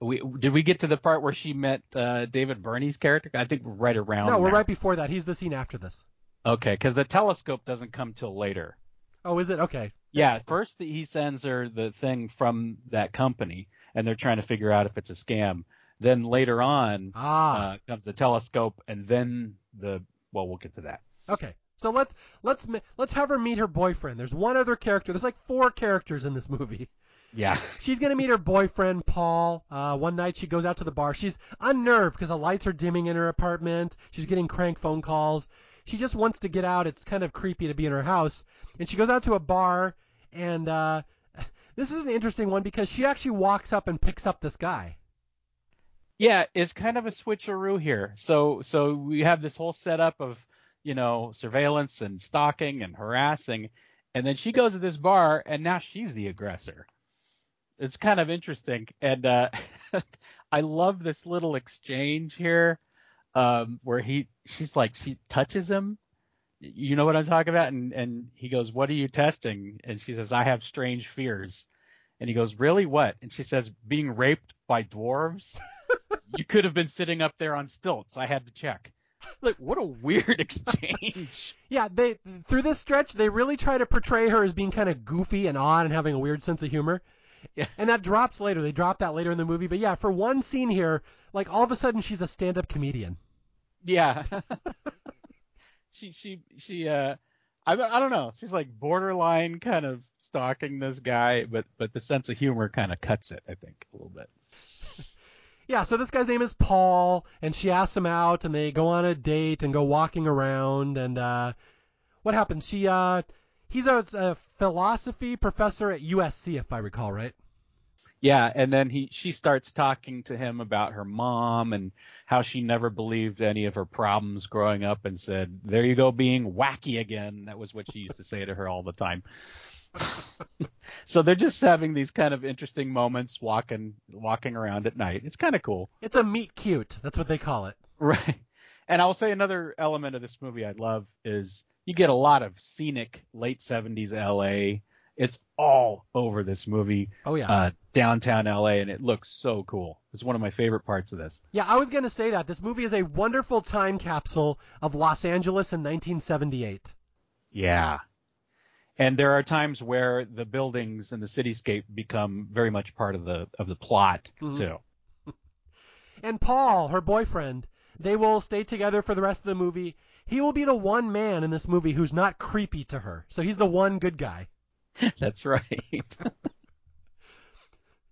we did we get to the part where she met uh, David Birney's character? I think we're right around. No, we're now. right before that. He's the scene after this. Okay, because the telescope doesn't come till later. Oh, is it? Okay. Yeah, first he sends her the thing from that company, and they're trying to figure out if it's a scam. Then later on Ah. uh, comes the telescope, and then the well, we'll get to that. Okay. So let's let's let's have her meet her boyfriend. There's one other character. There's like four characters in this movie. Yeah. She's gonna meet her boyfriend Paul. Uh, one night she goes out to the bar. She's unnerved because the lights are dimming in her apartment. She's getting crank phone calls. She just wants to get out. It's kind of creepy to be in her house. And she goes out to a bar. And uh, this is an interesting one because she actually walks up and picks up this guy. Yeah, it's kind of a switcheroo here. So so we have this whole setup of you know surveillance and stalking and harassing, and then she goes to this bar and now she's the aggressor. It's kind of interesting, and uh, I love this little exchange here um, where he she's like she touches him. You know what I'm talking about? And and he goes, "What are you testing?" And she says, "I have strange fears." And he goes, "Really? What?" And she says, "Being raped by dwarves." you could have been sitting up there on stilts. I had to check. Like what a weird exchange. Yeah, they through this stretch they really try to portray her as being kind of goofy and odd and having a weird sense of humor. Yeah. And that drops later. They drop that later in the movie. But yeah, for one scene here, like all of a sudden she's a stand-up comedian. Yeah. she she she uh I I don't know. She's like borderline kind of stalking this guy, but but the sense of humor kind of cuts it, I think, a little bit. Yeah, so this guy's name is Paul, and she asks him out, and they go on a date and go walking around, and uh, what happens? She uh, he's a, a philosophy professor at USC, if I recall right. Yeah, and then he she starts talking to him about her mom and how she never believed any of her problems growing up and said, "There you go being wacky again." That was what she used to say to her all the time. so they're just having these kind of interesting moments walking walking around at night. It's kind of cool. It's a meet cute. That's what they call it. Right. And I will say another element of this movie I love is you get a lot of scenic late 70s LA. It's all over this movie. Oh yeah. Uh, downtown LA and it looks so cool. It's one of my favorite parts of this. Yeah, I was going to say that. This movie is a wonderful time capsule of Los Angeles in 1978. Yeah. And there are times where the buildings and the cityscape become very much part of the of the plot Mhm. too. And Paul, her boyfriend, they will stay together for the rest of the movie. He will be the one man in this movie who's not creepy to her. So he's the one good guy. That's right.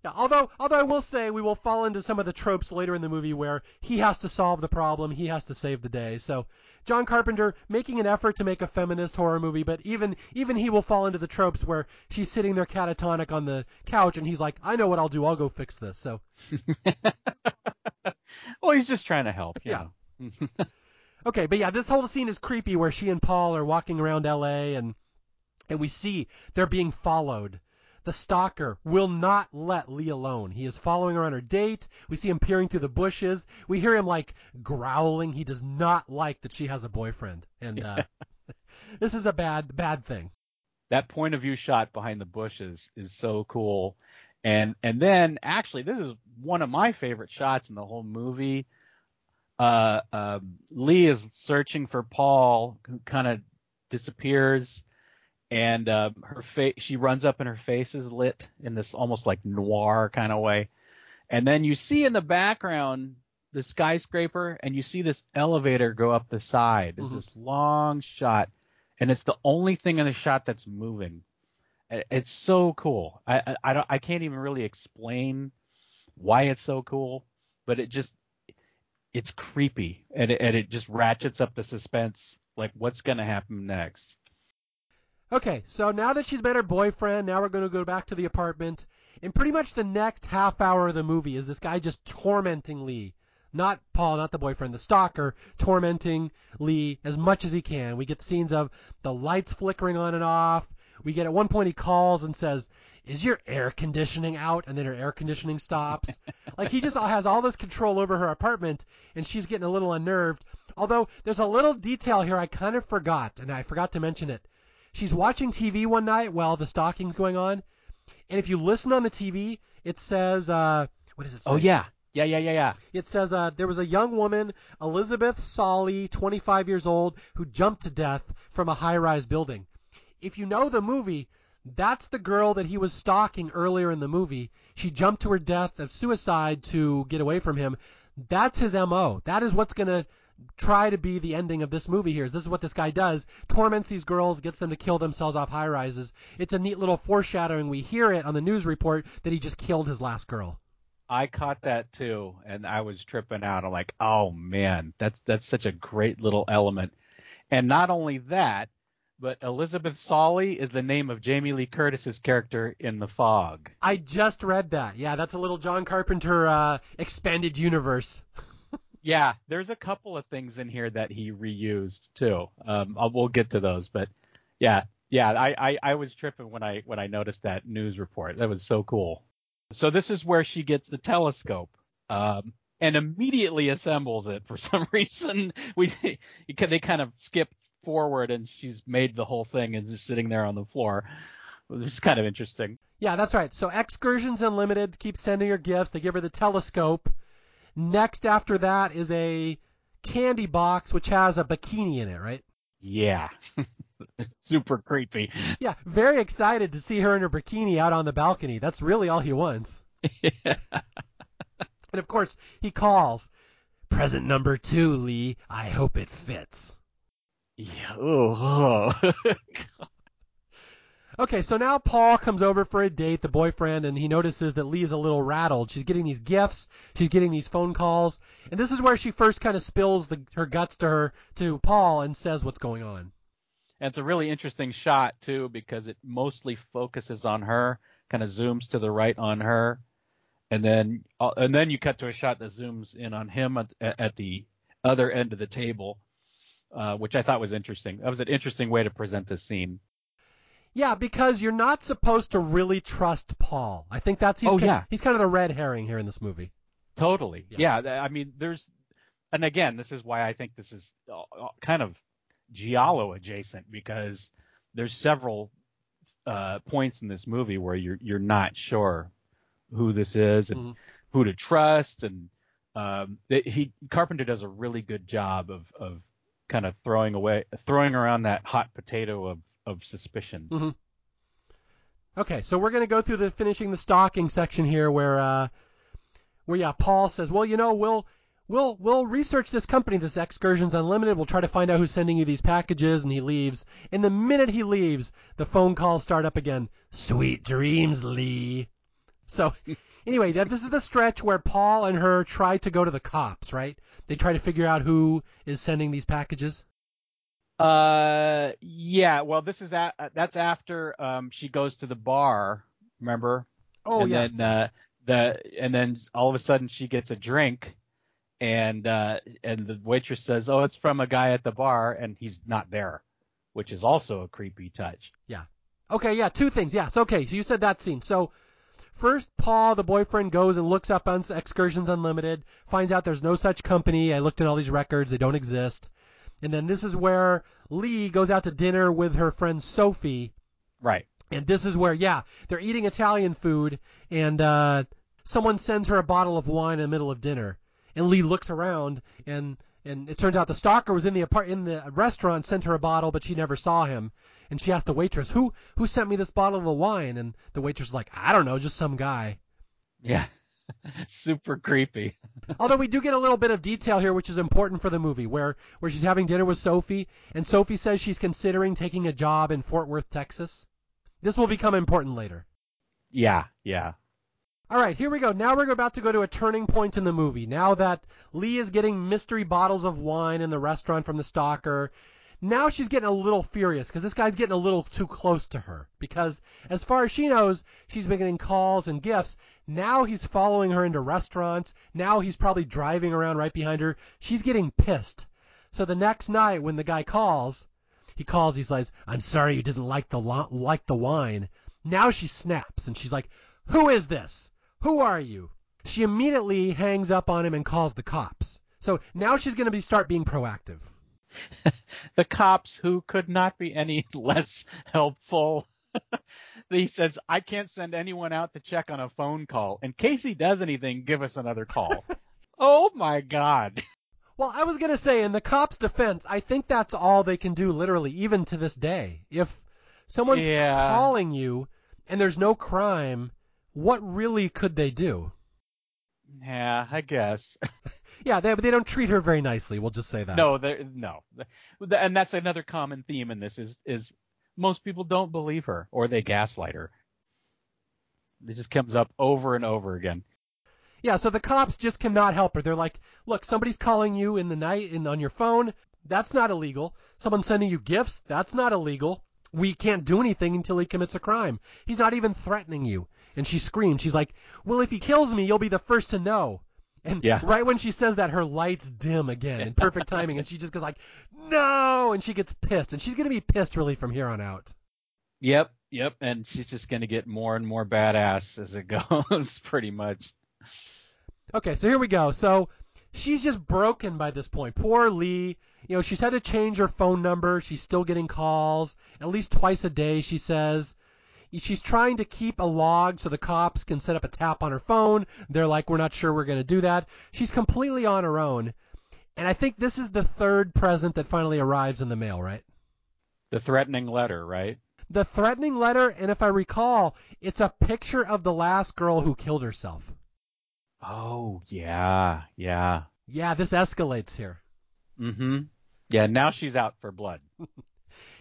Yeah, although although I will say we will fall into some of the tropes later in the movie where he has to solve the problem, he has to save the day. So John Carpenter making an effort to make a feminist horror movie, but even even he will fall into the tropes where she's sitting there catatonic on the couch and he's like, "I know what I'll do. I'll go fix this." So well, he's just trying to help. Yeah. Okay, but yeah, this whole scene is creepy where she and Paul are walking around LA and and we see they're being followed. The stalker will not let Lee alone. He is following her on her date. We see him peering through the bushes. We hear him like growling. He does not like that she has a boyfriend. And uh this is a bad bad thing. that point of view shot behind the bushes is so cool. And and then actually this is one of my favorite shots in the whole movie. Uh, uh, Lee is searching for Paul, who kind of disappears, and uh, her face she runs up and her face is lit in this almost like noir kind of way. And then you see in the background the skyscraper, and you see this elevator go up the side. It's Mhm. this long shot, and it's the only thing in the shot that's moving. It's so cool. I, I I don't I can't even really explain why it's so cool, but it just it's creepy and it, and it just ratchets up the suspense. Like what's gonna happen next? Okay, so now that she's met her boyfriend, now we're going to go back to the apartment. And pretty much the next half hour of the movie is this guy just tormenting Lee. Not Paul, not the boyfriend, the stalker, tormenting Lee as much as he can. We get scenes of the lights flickering on and off. We get at one point he calls and says, Is your air conditioning out? And then her air conditioning stops. like he just has all this control over her apartment, and she's getting a little unnerved. Although there's a little detail here I kind of forgot, and I forgot to mention it she's watching TV one night while the stalking's going on, and if you listen on the TV, it says, uh, what does it say? Oh yeah, yeah, yeah, yeah, yeah. It says uh, there was a young woman, Elizabeth Solley, 25 years old, who jumped to death from a high-rise building. If you know the movie, that's the girl that he was stalking earlier in the movie. She jumped to her death of suicide to get away from him. That's his MO. That is what's going to try to be the ending of this movie here. This is what this guy does. Torments these girls, gets them to kill themselves off high rises. It's a neat little foreshadowing. We hear it on the news report that he just killed his last girl. I caught that too, and I was tripping out. I'm like, oh man, that's that's such a great little element. And not only that, but Elizabeth Solley is the name of Jamie Lee Curtis's character in The Fog. I just read that. Yeah, that's a little John Carpenter uh, expanded universe. yeah, there's a couple of things in here that he reused too. Um, I'll, we'll get to those, but yeah, yeah, I, I, I was tripping when I when I noticed that news report. That was so cool. So this is where she gets the telescope. Um, and immediately assembles it for some reason. We they kind of skip forward and she's made the whole thing and just sitting there on the floor. It's kind of interesting. Yeah, that's right. So Excursions Unlimited keeps sending her gifts. They give her the telescope. Next after that is a candy box which has a bikini in it, right? Yeah. Super creepy. Yeah, very excited to see her in her bikini out on the balcony. That's really all he wants. yeah. And of course, he calls. Present number two, Lee. I hope it fits. Yeah. Oh. okay, so now Paul comes over for a date, the boyfriend, and he notices that Lee's a little rattled. She's getting these gifts, she's getting these phone calls, and this is where she first kind of spills the, her guts to her to Paul and says what's going on. And it's a really interesting shot too because it mostly focuses on her, kind of zooms to the right on her, and then uh, and then you cut to a shot that zooms in on him at, at the other end of the table, uh, which I thought was interesting. That was an interesting way to present this scene. Yeah, because you're not supposed to really trust Paul. I think that's he's oh, kind, yeah. he's kind of the red herring here in this movie. Totally. Yeah. yeah. I mean, there's, and again, this is why I think this is uh, kind of giallo adjacent because there's several uh, points in this movie where you're you're not sure who this is and mm-hmm. who to trust. And um, he Carpenter does a really good job of of kind of throwing away throwing around that hot potato of of suspicion. Mm-hmm. Okay, so we're gonna go through the finishing the stocking section here, where uh, where yeah, Paul says, well, you know, we'll we'll we'll research this company, this Excursions Unlimited. We'll try to find out who's sending you these packages. And he leaves. And the minute he leaves, the phone calls start up again. Sweet dreams, Lee. So anyway, this is the stretch where Paul and her try to go to the cops, right? They try to figure out who is sending these packages. Uh, yeah. Well, this is a, that's after um she goes to the bar. Remember? Oh and yeah. Then, uh, the and then all of a sudden she gets a drink, and uh, and the waitress says, "Oh, it's from a guy at the bar," and he's not there, which is also a creepy touch. Yeah. Okay. Yeah. Two things. Yes. Okay. So you said that scene. So First, Paul, the boyfriend, goes and looks up on Excursions Unlimited, finds out there's no such company. I looked at all these records, they don't exist. And then this is where Lee goes out to dinner with her friend Sophie. Right. And this is where, yeah, they're eating Italian food, and uh, someone sends her a bottle of wine in the middle of dinner. And Lee looks around, and and it turns out the stalker was in the apart in the restaurant, sent her a bottle, but she never saw him and she asked the waitress, "Who who sent me this bottle of wine?" And the waitress was like, "I don't know, just some guy." Yeah. Super creepy. Although we do get a little bit of detail here, which is important for the movie, where where she's having dinner with Sophie, and Sophie says she's considering taking a job in Fort Worth, Texas. This will become important later. Yeah, yeah. All right, here we go. Now we're about to go to a turning point in the movie. Now that Lee is getting mystery bottles of wine in the restaurant from the stalker, now she's getting a little furious because this guy's getting a little too close to her. Because as far as she knows, she's been getting calls and gifts. Now he's following her into restaurants. Now he's probably driving around right behind her. She's getting pissed. So the next night when the guy calls, he calls. he says, "I'm sorry you didn't like the like the wine." Now she snaps and she's like, "Who is this? Who are you?" She immediately hangs up on him and calls the cops. So now she's going to be start being proactive. the cops who could not be any less helpful. he says, I can't send anyone out to check on a phone call. In case he does anything, give us another call. oh my God. Well, I was going to say, in the cops' defense, I think that's all they can do, literally, even to this day. If someone's yeah. calling you and there's no crime, what really could they do? Yeah, I guess. Yeah, they they don't treat her very nicely. We'll just say that. No, no, and that's another common theme in this is is most people don't believe her or they gaslight her. It just comes up over and over again. Yeah, so the cops just cannot help her. They're like, look, somebody's calling you in the night in, on your phone. That's not illegal. Someone's sending you gifts, that's not illegal. We can't do anything until he commits a crime. He's not even threatening you. And she screams. She's like, "Well, if he kills me, you'll be the first to know." And Yeah. right when she says that, her lights dim again in perfect timing, and she just goes like, "No!" and she gets pissed, and she's gonna be pissed really from here on out. Yep, yep, and she's just gonna get more and more badass as it goes, pretty much. Okay, so here we go. So she's just broken by this point. Poor Lee. You know, she's had to change her phone number. She's still getting calls, at least twice a day, she says. She's trying to keep a log so the cops can set up a tap on her phone. They're like, we're not sure we're going to do that. She's completely on her own. And I think this is the third present that finally arrives in the mail, right? The threatening letter, right? The threatening letter, and if I recall, it's a picture of the last girl who killed herself. Oh, yeah, yeah. Yeah, this escalates here. Mm-hmm. Yeah, now she's out for blood.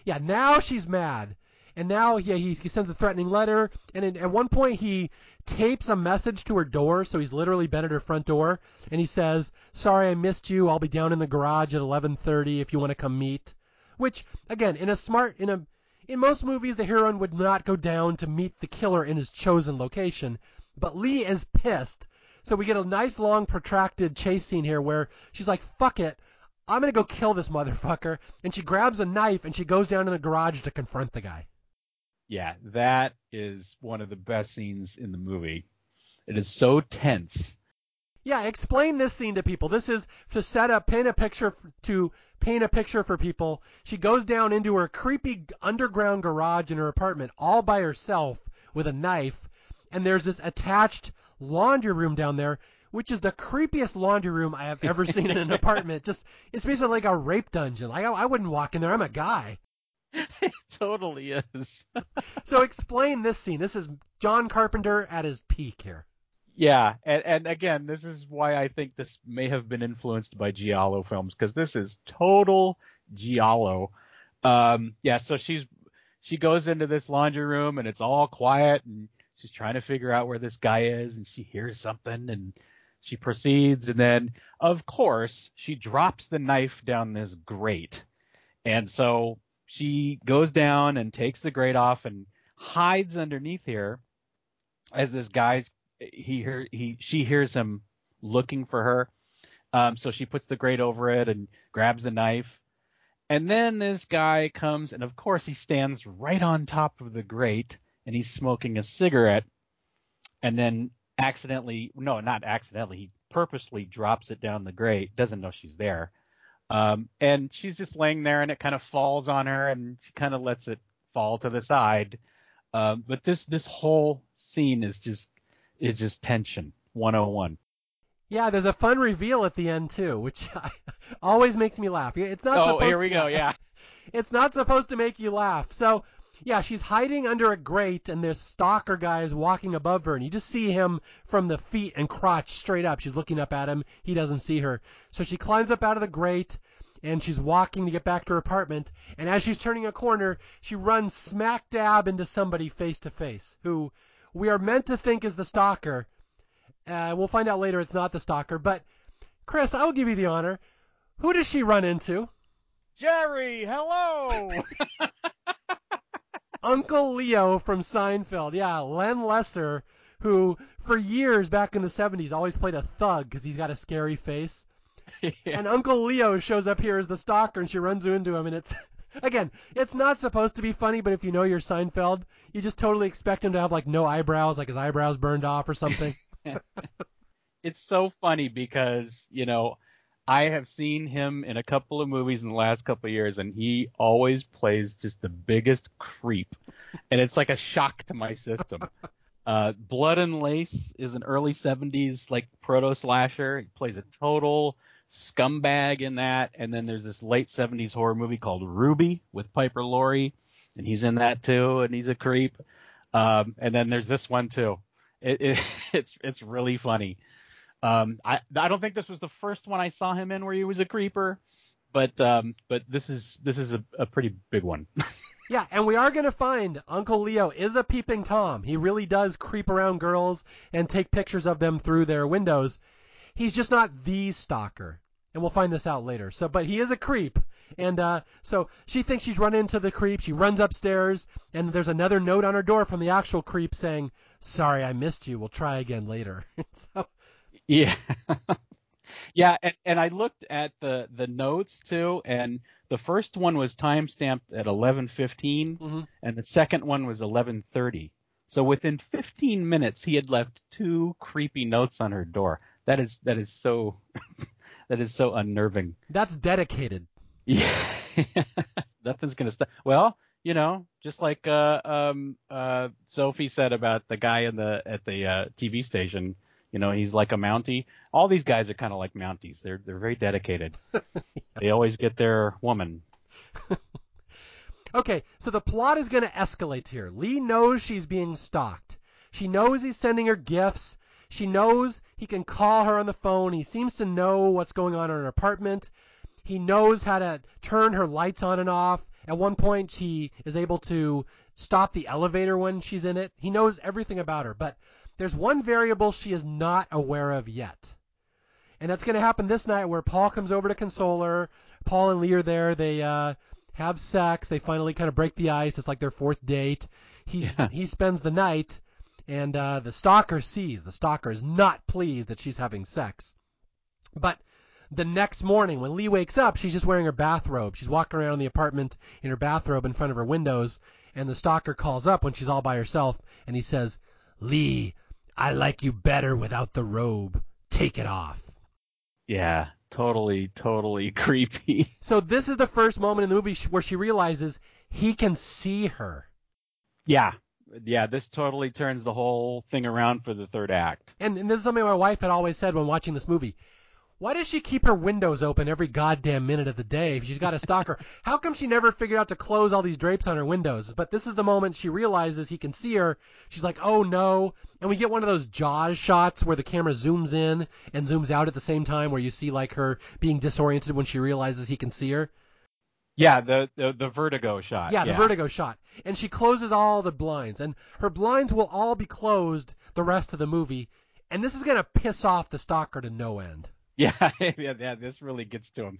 Yeah, now she's mad. And now he, he sends a threatening letter, and at one point he tapes a message to her door, so he's literally been at her front door, and he says, "Sorry, I missed you. I'll be down in the garage at 11:30 if you want to come meet." Which, again, in a smart, in a, in most movies, the heroine would not go down to meet the killer in his chosen location, but Lee is pissed, so we get a nice long protracted chase scene here where she's like, "Fuck it." I'm gonna go kill this motherfucker, and she grabs a knife and she goes down in the garage to confront the guy. Yeah, that is one of the best scenes in the movie. It is so tense. Yeah, explain this scene to people. This is to set up, paint a picture to paint a picture for people. She goes down into her creepy underground garage in her apartment all by herself with a knife, and there's this attached laundry room down there, which is the creepiest laundry room I have ever seen in an apartment. Just it's basically like a rape dungeon. Like I, I wouldn't walk in there. I'm a guy. It totally is. So explain this scene. This is John Carpenter at his peak here. Yeah, and, and again, this is why I think this may have been influenced by Giallo films because this is total Giallo. Um, yeah, so she's she goes into this laundry room and it's all quiet and she's trying to figure out where this guy is and she hears something and she proceeds and then of course she drops the knife down this grate and so she goes down and takes the grate off and hides underneath here as this guy's he he she hears him looking for her. Um, so she puts the grate over it and grabs the knife. And then this guy comes and of course he stands right on top of the grate and he's smoking a cigarette and then accidentally no, not accidentally, he purposely drops it down the grate, doesn't know she's there. Um, and she's just laying there and it kind of falls on her and she kind of lets it fall to the side. Um, but this this whole scene is just is just tension 101. Yeah, there's a fun reveal at the end too, which always makes me laugh. It's not. Oh, supposed here we to, go. Yeah. It's not supposed to make you laugh. So yeah, she's hiding under a grate, and this stalker guy is walking above her, and you just see him from the feet and crotch straight up. She's looking up at him. He doesn't see her. So she climbs up out of the grate, and she's walking to get back to her apartment. And as she's turning a corner, she runs smack dab into somebody face to face, who we are meant to think is the stalker. Uh, we'll find out later it's not the stalker. But Chris, I will give you the honor. Who does she run into? Jerry, hello. Uncle Leo from Seinfeld. Yeah, Len Lesser, who for years back in the 70s always played a thug because he's got a scary face. And Uncle Leo shows up here as the stalker and she runs into him and it's again, it's not supposed to be funny, but if you know your Seinfeld, you just totally expect him to have like no eyebrows, like his eyebrows burned off or something. it's so funny because, you know, I have seen him in a couple of movies in the last couple of years and he always plays just the biggest creep. And it's like a shock to my system. Uh, Blood and Lace is an early 70s like proto slasher. He plays a total scumbag in that. And then there's this late 70s horror movie called Ruby with Piper Laurie and he's in that too and he's a creep. Um, and then there's this one too. It, it, it's, it's really funny. Um, I I don't think this was the first one I saw him in where he was a creeper, but um, but this is this is a, a pretty big one. yeah, and we are gonna find Uncle Leo is a peeping tom. He really does creep around girls and take pictures of them through their windows. He's just not the stalker, and we'll find this out later. So, but he is a creep, And uh, so she thinks she's run into the creep. She runs upstairs, and there's another note on her door from the actual creep saying, "Sorry, I missed you. We'll try again later." so, Yeah. yeah, and, and I looked at the the notes too, and the first one was time stamped at 11:15, mhm. and the second one was 11:30. So within 15 minutes, he had left two creepy notes on her door. That is that is so that is so unnerving. that's dedicated. Yeah, nothing's gonna stop. Well, you know, just like uh, um, uh, Sophie said about the guy in the at the uh, TV station. You know, he's like a Mountie. All these guys are kind of like Mounties. They're they're very dedicated. They always get their woman. Okay, so the plot is going to escalate here. Lee knows she's being stalked. She knows he's sending her gifts. She knows he can call her on the phone. He seems to know what's going on in her apartment. He knows how to turn her lights on and off. At one point, he is able to stop the elevator when she's in it. He knows everything about her, but there's one variable she is not aware of yet. And that's going to happen this night where Paul comes over to console her. Paul and Lee are there. They uh, have sex. They finally kind of break the ice. It's like their fourth date. He Yeah. he spends the night, and uh, the stalker sees. The stalker is not pleased that she's having sex. But the next morning, when Lee wakes up, she's just wearing her bathrobe. She's walking around in the apartment in her bathrobe in front of her windows, and the stalker calls up when she's all by herself, and he says, "Lee, I like you better without the robe. Take it off." Yeah, totally, totally creepy. So this is the first moment in the movie where she realizes he can see her. Yeah, yeah. This totally turns the whole thing around for the third act. And, and this is something my wife had always said when watching this movie. Why does she keep her windows open every goddamn minute of the day if she's got a stalker? How come she never figured out to close all these drapes on her windows? But this is the moment she realizes he can see her. She's like, oh no. And we get one of those Jaws shots where the camera zooms in and zooms out at the same time where you see like her being disoriented when she realizes he can see her. Yeah, the the, the vertigo shot. Yeah, the vertigo shot. And she closes all the blinds, and her blinds will all be closed the rest of the movie. And this is going to piss off the stalker to no end. Yeah, yeah, yeah. This really gets to him.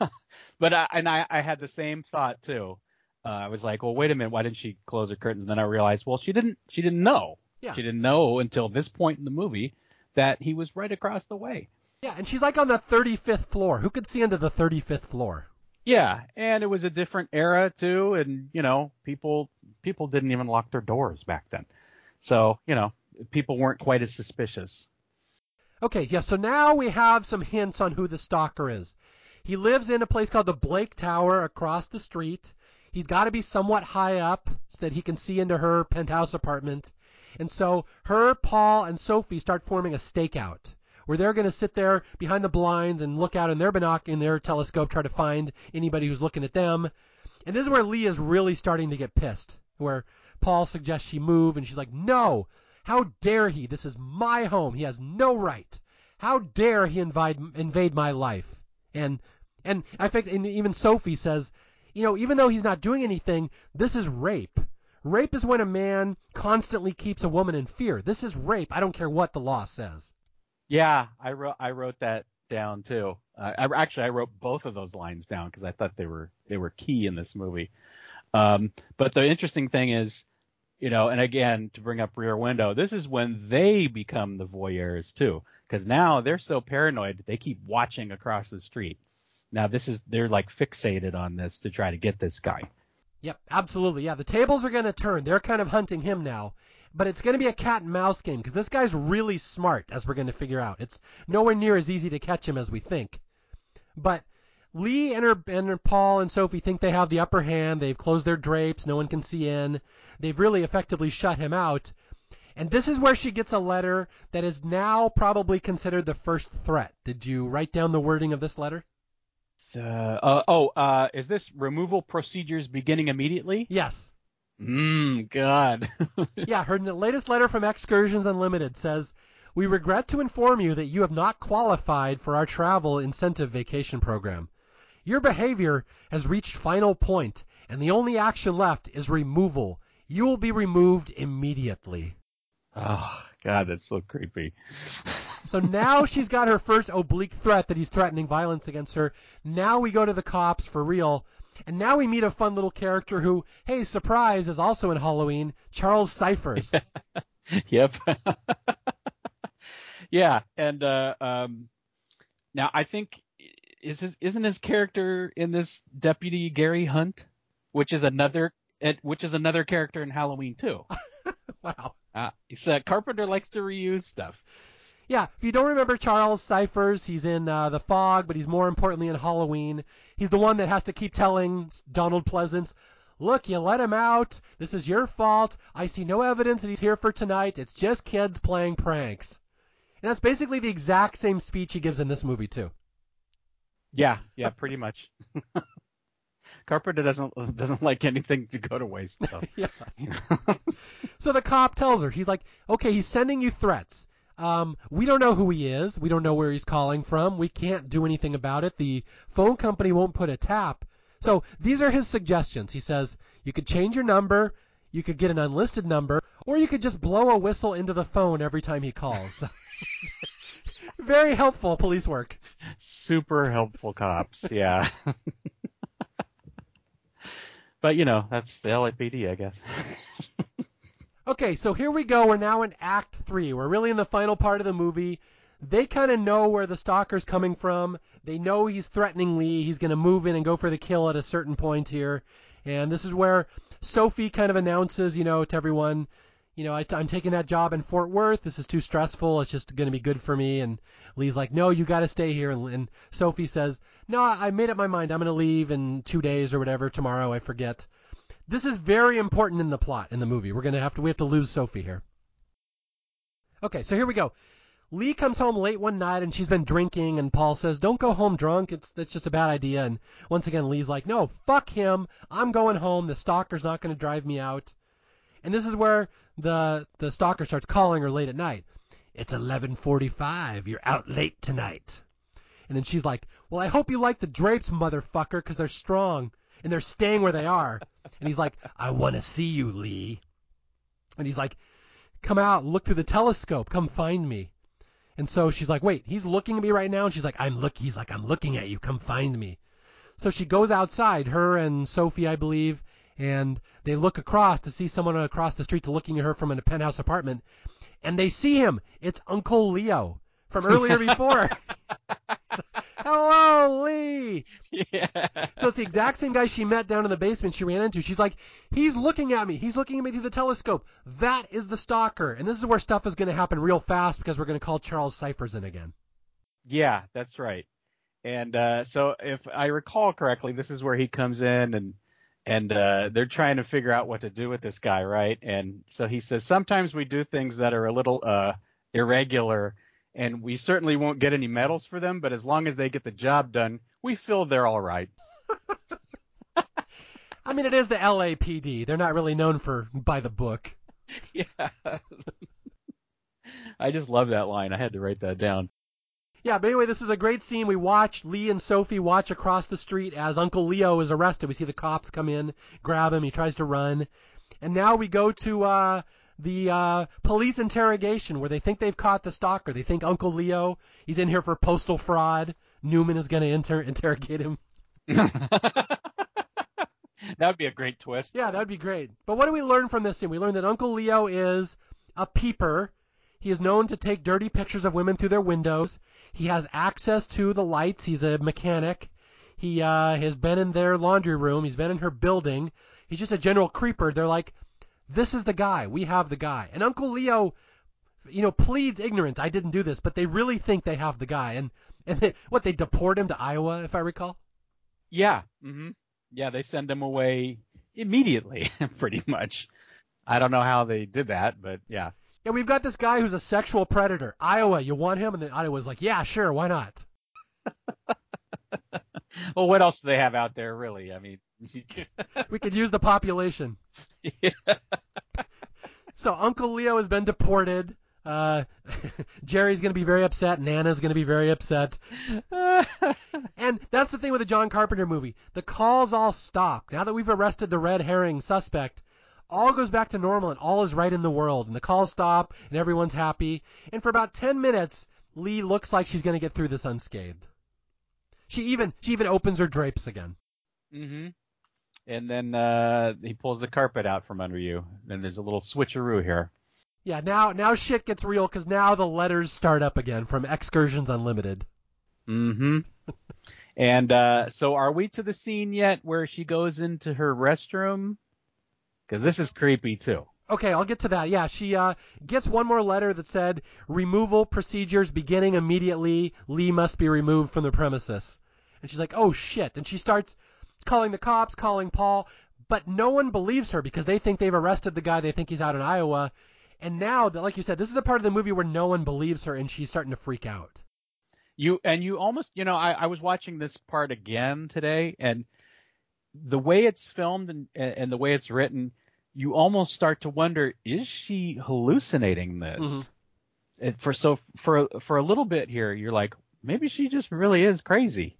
but I, and I, I had the same thought too. Uh, I was like, well, wait a minute, why didn't she close her curtains? And then I realized, well, she didn't. She didn't know. Yeah. She didn't know until this point in the movie that he was right across the way. Yeah, and she's like on the 35th floor. Who could see into the 35th floor? Yeah, and it was a different era too, and you know, people people didn't even lock their doors back then. So you know, people weren't quite as suspicious. Okay, yeah, so now we have some hints on who the stalker is. He lives in a place called the Blake Tower across the street. He's got to be somewhat high up so that he can see into her penthouse apartment. And so her, Paul, and Sophie start forming a stakeout where they're going to sit there behind the blinds and look out in their binoc in their telescope, try to find anybody who's looking at them. And this is where Lee is really starting to get pissed, where Paul suggests she move, and she's like, "No, how dare he? This is my home. He has no right. How dare he invade invade my life?" And and I think even Sophie says, you know, even though he's not doing anything, this is rape. Rape is when a man constantly keeps a woman in fear. This is rape. I don't care what the law says. Yeah, I wrote I wrote that down too. Uh, I actually I wrote both of those lines down because I thought they were they were key in this movie. Um, but the interesting thing is, you know, and again to bring up Rear Window, this is when they become the voyeurs too, because now they're so paranoid they keep watching across the street. Now this is they're like fixated on this to try to get this guy. Yep, absolutely. Yeah, the tables are going to turn. They're kind of hunting him now. But it's going to be a cat and mouse game because this guy's really smart, as we're going to figure out. It's nowhere near as easy to catch him as we think. But Lee and her, and her Paul and Sophie think they have the upper hand. They've closed their drapes. No one can see in. They've really effectively shut him out. And this is where she gets a letter that is now probably considered the first threat. Did you write down the wording of this letter? Uh, uh, oh, uh, is this removal procedures beginning immediately? Yes. Mmm, God. yeah, her latest letter from Excursions Unlimited says, "We regret to inform you that you have not qualified for our travel incentive vacation program. Your behavior has reached final point, and the only action left is removal. You will be removed immediately." oh, God, that's so creepy. So now she's got her first oblique threat that he's threatening violence against her. Now we go to the cops for real. And now we meet a fun little character who, hey, surprise, is also in Halloween, Charles Cyphers. yep. yeah, and uh, um, now I think is his, isn't his character in this Deputy Gary Hunt, which is another which is another character in Halloween too. wow. Uh, so Carpenter likes to reuse stuff. Yeah, if you don't remember Charles Cyphers, he's in uh, The Fog, but he's more importantly in Halloween. He's the one that has to keep telling Donald Pleasence, Look, you let him out. This is your fault. I see no evidence that he's here for tonight. It's just kids playing pranks. And that's basically the exact same speech he gives in this movie, too. Yeah, yeah, pretty much. Carpenter doesn't doesn't like anything to go to waste. So. yeah. so the cop tells her, he's like, okay, he's sending you threats. Um, we don't know who he is. We don't know where he's calling from. We can't do anything about it. The phone company won't put a tap. So these are his suggestions. He says you could change your number, you could get an unlisted number, or you could just blow a whistle into the phone every time he calls. Very helpful police work. Super helpful cops, yeah. but you know, that's the LAPD, I guess. okay, so here we go. We're now in Act Three. We're really in the final part of the movie. They kind of know where the stalker's coming from. They know he's threatening Lee. He's going to move in and go for the kill at a certain point here. And this is where Sophie kind of announces, you know, to everyone, you know, I, am taking that job in Fort Worth. This is too stressful. It's just going to be good for me. And Lee's like, no, you got to stay here. And, and Sophie says, no, I made up my mind. I'm going to leave in two days or whatever. Tomorrow, I forget. This is very important in the plot in the movie. We're going to have to, we have to lose Sophie here. Okay, so here we go. Lee comes home late one night and she's been drinking and Paul says, "Don't go home drunk. It's that's just a bad idea." And once again Lee's like, "No, fuck him. I'm going home. The stalker's not going to drive me out." And this is where the the stalker starts calling her late at night. "It's 11:45. You're out late tonight." And then she's like, "Well, I hope you like the drapes, motherfucker, cuz they're strong and they're staying where they are." And he's like, "I want to see you, Lee." And he's like, "Come out, look through the telescope. Come find me." And so she's like, wait, he's looking at me right now? And she's like, I'm look. He's like, I'm looking at you. Come find me. So she goes outside, her and Sophie, I believe, and they look across to see someone across the street looking at her from a penthouse apartment, and they see him. It's Uncle Leo from earlier before. Hello, Lee. Yeah. So it's the exact same guy she met down in the basement she ran into. She's like, he's looking at me. He's looking at me through the telescope. That is the stalker. And this is where stuff is going to happen real fast because we're going to call Charles Cyphers in again. Yeah, that's right. And uh, so if I recall correctly, this is where he comes in and and uh, they're trying to figure out what to do with this guy, right? And so he says sometimes we do things that are a little uh, irregular and we certainly won't get any medals for them, but as long as they get the job done, we feel they're all right. I mean, it is the LAPD. They're not really known for by the book. Yeah. I just love that line. I had to write that down. Yeah, but anyway, this is a great scene. We watch Lee and Sophie watch across the street as Uncle Leo is arrested. We see the cops come in, grab him. He tries to run. And now we go to uh, the uh, police interrogation where they think they've caught the stalker. They think Uncle Leo, he's in here for postal fraud. Newman is going to inter- interrogate him. that would be a great twist. Yeah, that would be great. But what do we learn from this scene? We learn that Uncle Leo is a peeper. He is known to take dirty pictures of women through their windows. He has access to the lights. He's a mechanic. He uh, has been in their laundry room. He's been in her building. He's just a general creeper. They're like, this is the guy. We have the guy. And Uncle Leo, you know, pleads ignorance. I didn't do this, but they really think they have the guy. And and they, what they deport him to Iowa, if I recall. Yeah. hmm Yeah, they send him away immediately, pretty much. I don't know how they did that, but yeah. Yeah, we've got this guy who's a sexual predator. Iowa, you want him? And then Iowa's like, yeah, sure, why not? well, what else do they have out there, really? I mean, we could use the population. Yeah. so Uncle Leo has been deported. Uh, Jerry's going to be very upset. Nana's going to be very upset. and that's the thing with the John Carpenter movie. The calls all stop. Now that we've arrested the red herring suspect, all goes back to normal and all is right in the world. And the calls stop and everyone's happy. And for about 10 minutes, Lee looks like she's going to get through this unscathed. She even she even opens her drapes again. Mm-hmm. And then uh, he pulls the carpet out from under you. Then there's a little switcheroo here. Yeah, now now shit gets real because now the letters start up again from Excursions Unlimited. Mm-hmm. and uh, so, are we to the scene yet where she goes into her restroom? Because this is creepy too. Okay, I'll get to that. Yeah, she uh, gets one more letter that said removal procedures beginning immediately. Lee must be removed from the premises. And she's like, oh shit. And she starts calling the cops, calling Paul, but no one believes her because they think they've arrested the guy. They think he's out in Iowa. And now, that, like you said, this is the part of the movie where no one believes her and she's starting to freak out. You and you almost, you know, I, I was watching this part again today, and the way it's filmed and, and the way it's written, you almost start to wonder: is she hallucinating this? Mm-hmm. for so for for a little bit here, you're like, maybe she just really is crazy.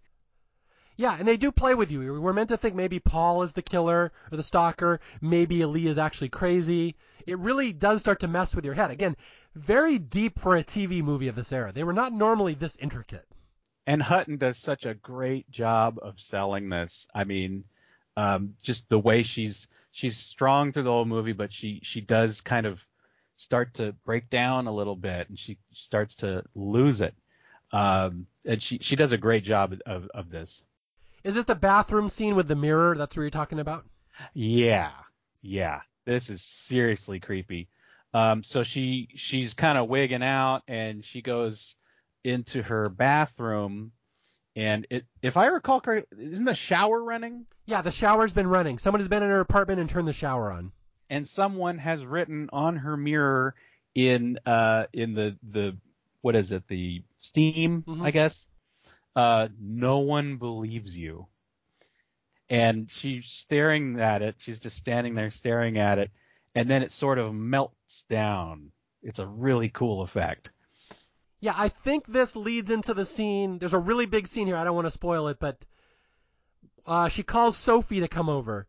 Yeah, and they do play with you. We're meant to think maybe Paul is the killer or the stalker. Maybe Ali is actually crazy. It really does start to mess with your head. Again, very deep for a TV movie of this era. They were not normally this intricate. And Hutton does such a great job of selling this. I mean, um, just the way she's she's strong through the whole movie, but she she does kind of start to break down a little bit, and she starts to lose it. Um, and she she does a great job of of this. Is this the bathroom scene with the mirror? That's what you're talking about? Yeah, yeah. This is seriously creepy. Um, so she she's kind of wigging out, and she goes into her bathroom, and it if I recall correctly, isn't the shower running? Yeah, the shower's been running. Someone has been in her apartment and turned the shower on. And someone has written on her mirror in uh in the the what is it the steam mm-hmm. I guess uh, no one believes you. And she's staring at it. She's just standing there staring at it. And then it sort of melts down. It's a really cool effect. Yeah, I think this leads into the scene. There's a really big scene here. I don't want to spoil it, but uh, she calls Sophie to come over.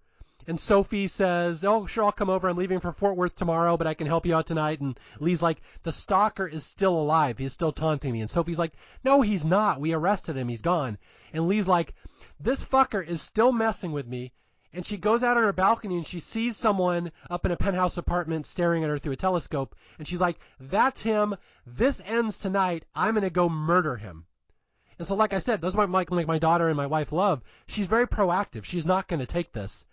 And Sophie says, "Oh, sure, I'll come over. I'm leaving for Fort Worth tomorrow, but I can help you out tonight." And Lee's like, "The stalker is still alive. He's still taunting me." And Sophie's like, "No, he's not. We arrested him. He's gone." And Lee's like, "This fucker is still messing with me." And she goes out on her balcony and she sees someone up in a penthouse apartment staring at her through a telescope. And she's like, "That's him. This ends tonight. I'm gonna go murder him." And so, like I said, those are my, like my daughter and my wife love. She's very proactive. She's not going to take this.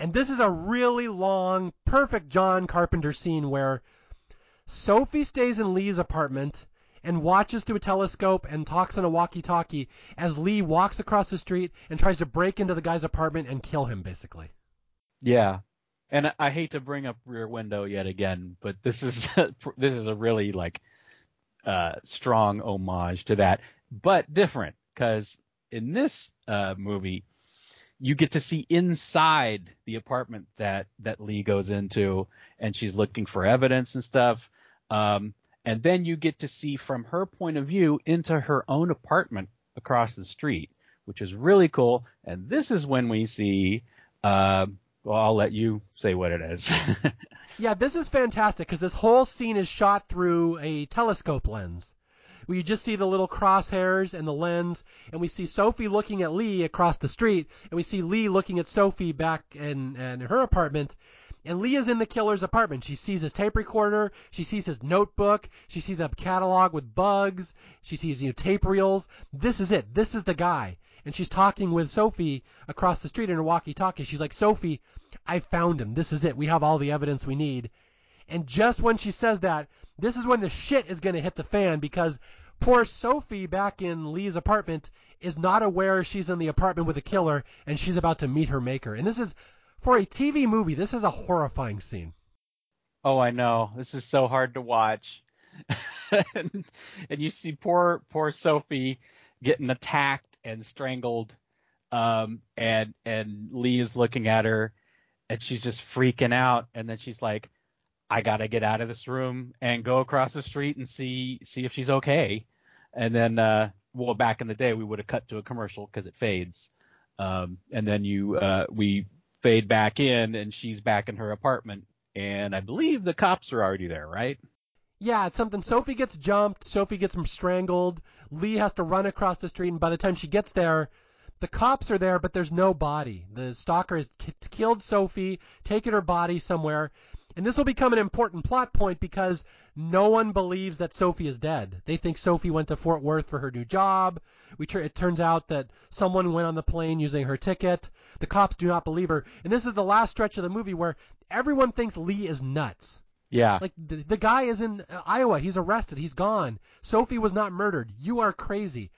And this is a really long, perfect John Carpenter scene where Sophie stays in Lee's apartment and watches through a telescope and talks on a walkie-talkie as Lee walks across the street and tries to break into the guy's apartment and kill him, basically. Yeah, and I hate to bring up Rear Window yet again, but this is this is a really like uh, strong homage to that, but different because in this uh, movie you get to see inside the apartment that that Lee goes into, and she's looking for evidence and stuff. Um, and then you get to see from her point of view into her own apartment across the street, which is really cool. And this is when we see. Uh, well, I'll let you say what it is. yeah, this is fantastic because this whole scene is shot through a telescope lens We just see the little crosshairs and the lens, and we see Sophie looking at Lee across the street, and we see Lee looking at Sophie back in, in her apartment. And Lee is in the killer's apartment. She sees his tape recorder. She sees his notebook. She sees a catalog with bugs. She sees you know, tape reels. This is it. This is the guy. And she's talking with Sophie across the street in her walkie-talkie. She's like, Sophie, I found him. This is it. We have all the evidence we need. And just when she says that, this is when the shit is going to hit the fan because poor Sophie back in Lee's apartment is not aware she's in the apartment with a killer and she's about to meet her maker. And this is, for a TV movie, this is a horrifying scene. Oh, I know. This is so hard to watch. and, and you see poor, poor Sophie getting attacked and strangled. Um, and, and Lee is looking at her and she's just freaking out. And then she's like, I gotta get out of this room and go across the street and see see if she's okay. And then, uh, well, back in the day, we would have cut to a commercial because it fades. Um, and then you, uh, we fade back in, and she's back in her apartment, and I believe the cops are already there, right? Yeah, it's something. Sophie gets jumped. Sophie gets strangled. Lee has to run across the street, and by the time she gets there, the cops are there, but there's no body. The stalker has k- killed Sophie, taken her body somewhere, and this will become an important plot point because no one believes that Sophie is dead. They think Sophie went to Fort Worth for her new job. We tr- it turns out that someone went on the plane using her ticket. The cops do not believe her, and this is the last stretch of the movie where everyone thinks Lee is nuts. Yeah. Like the, the guy is in Iowa. He's arrested. He's gone. Sophie was not murdered. You are crazy.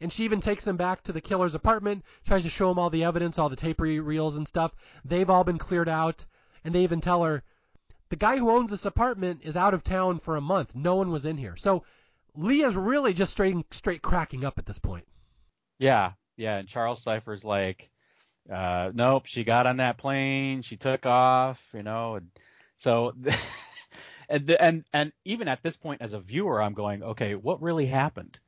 And she even takes them back to the killer's apartment, tries to show him all the evidence, all the tape re- reels and stuff. They've all been cleared out, and they even tell her the guy who owns this apartment is out of town for a month. No one was in here. So Leah's really just straight straight cracking up at this point. Yeah, yeah, and Charles Cypher's like, uh, nope, she got on that plane, she took off, you know, and so, and and and even at this point as a viewer, I'm going, okay, what really happened?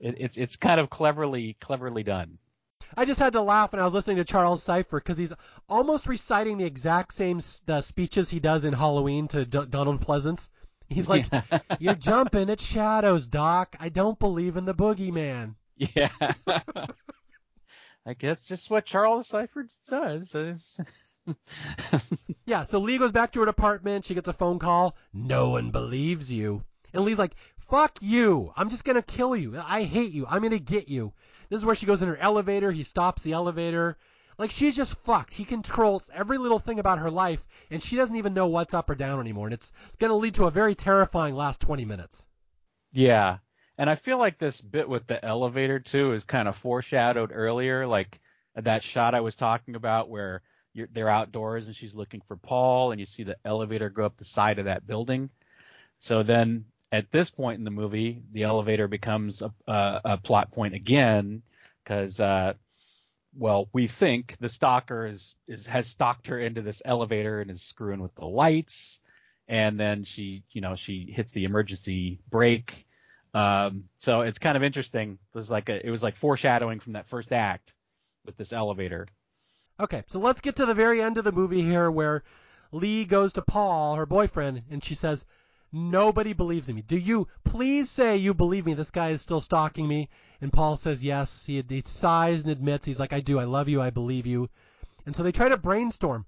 It, it's it's kind of cleverly cleverly done. I just had to laugh when I was listening to Charles Cyphers because he's almost reciting the exact same the speeches he does in Halloween to D- Donald Pleasence. He's like, "You're jumping at shadows, Doc. I don't believe in the boogeyman." Yeah. I guess just what Charles Cyphers does. yeah, so Lee goes back to her apartment. She gets a phone call. No one believes you. And Lee's like, fuck you. I'm just going to kill you. I hate you. I'm going to get you. This is where she goes in her elevator. He stops the elevator. Like, she's just fucked. He controls every little thing about her life, and she doesn't even know what's up or down anymore. And it's going to lead to a very terrifying last 20 minutes. Yeah. And I feel like this bit with the elevator too is kind of foreshadowed earlier, like that shot I was talking about where they're outdoors and she's looking for Paul, and you see the elevator go up the side of that building. So then at this point in the movie, the elevator becomes a, a, a plot point again because, uh, well, we think the stalker is, is has stalked her into this elevator and is screwing with the lights, and then she, you know, she hits the emergency brake um, so it's kind of interesting. It was like a, it was like foreshadowing from that first act with this elevator. Okay, so let's get to the very end of the movie here where Lee goes to Paul, her boyfriend, and she says, Nobody believes in me. Do you please say you believe me? This guy is still stalking me. And Paul says yes. He, he sighs and admits. He's like, I do. I love you. I believe you. And so they try to brainstorm.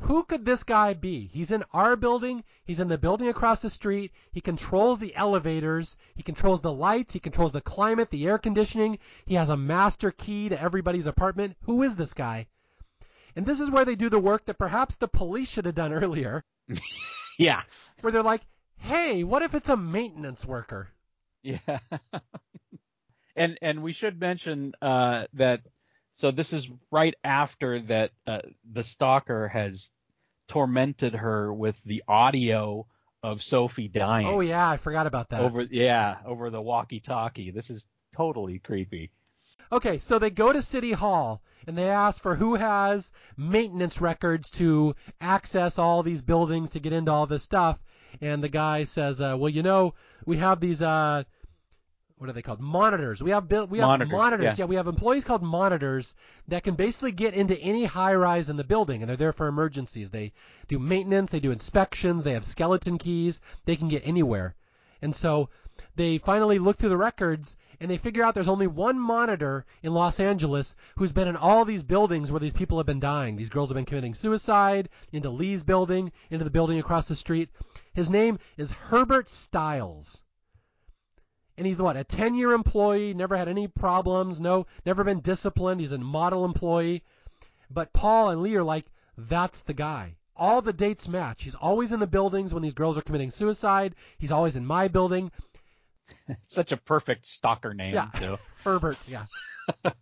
Who could this guy be? He's in our building. He's in the building across the street. He controls the elevators. He controls the lights. He controls the climate, the air conditioning. He has a master key to everybody's apartment. Who is this guy? And this is where they do the work that perhaps the police should have done earlier. yeah. Where they're like, hey, what if it's a maintenance worker? Yeah. and and we should mention uh, that so this is right after that uh, the stalker has tormented her with the audio of Sophie dying. Oh yeah, I forgot about that. Over yeah, over the walkie-talkie. This is totally creepy. Okay, so they go to City Hall and they ask for who has maintenance records to access all these buildings to get into all this stuff. And the guy says, uh, "Well, you know, we have these uh, what are they called? Monitors. We have built we have monitors. monitors. Yeah. yeah. we have employees called monitors that can basically get into any high rise in the building, and they're there for emergencies. They do maintenance, they do inspections, they have skeleton keys. They can get anywhere, and so they finally look through the records and they figure out there's only one monitor in Los Angeles who's been in all these buildings where these people have been dying. These girls have been committing suicide, into Lee's building, into the building across the street. His name is Herbert Stiles. And he's what, a 10 year employee, never had any problems, no, never been disciplined. He's a model employee. But Paul and Lee are like, that's the guy. All the dates match. He's always in the buildings when these girls are committing suicide. He's always in my building. Such a perfect stalker name, yeah. too. Herbert, yeah.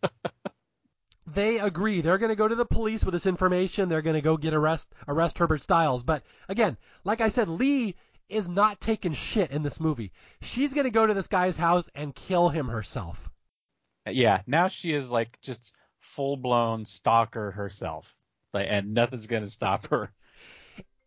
they agree. They're going to go to the police with this information. They're going to go get arrest arrest Herbert Stiles. But again, like I said, Lee is not taking shit in this movie. She's going to go to this guy's house and kill him herself. Uh, yeah, now she is like just full blown stalker herself. Like, and nothing's going to stop her.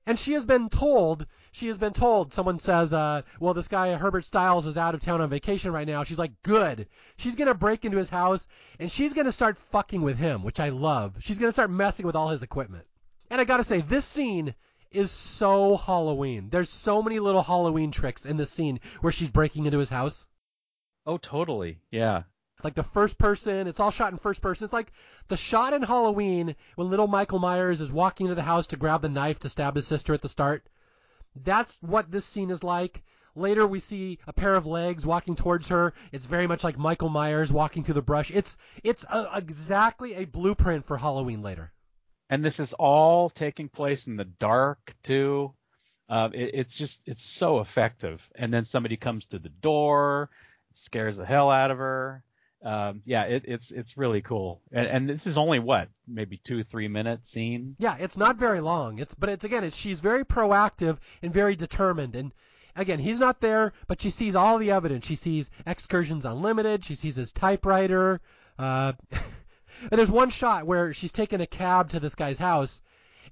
And she has been told, she has been told, someone says, uh, well, this guy, Herbert Stiles, is out of town on vacation right now. She's like, good. She's going to break into his house and she's going to start fucking with him, which I love. She's going to start messing with all his equipment. And I got to say, this scene is so Halloween. There's so many little Halloween tricks in this scene where she's breaking into his house. Oh, totally. Yeah. Like the first person, it's all shot in first person. It's like the shot in Halloween when little Michael Myers is walking into the house to grab the knife to stab his sister at the start. That's what this scene is like. Later we see a pair of legs walking towards her. It's very much like Michael Myers walking through the brush. It's it's a, exactly a blueprint for Halloween later. And this is all taking place in the dark too. Uh, it, it's just it's so effective. And then somebody comes to the door, scares the hell out of her. Um, yeah, it, it's it's really cool. And, and this is only what maybe two three minute scene. Yeah, it's not very long. It's but it's again, it's she's very proactive and very determined. And again, he's not there, but she sees all the evidence. She sees Excursions Unlimited. She sees his typewriter. Uh, and there's one shot where she's taking a cab to this guy's house,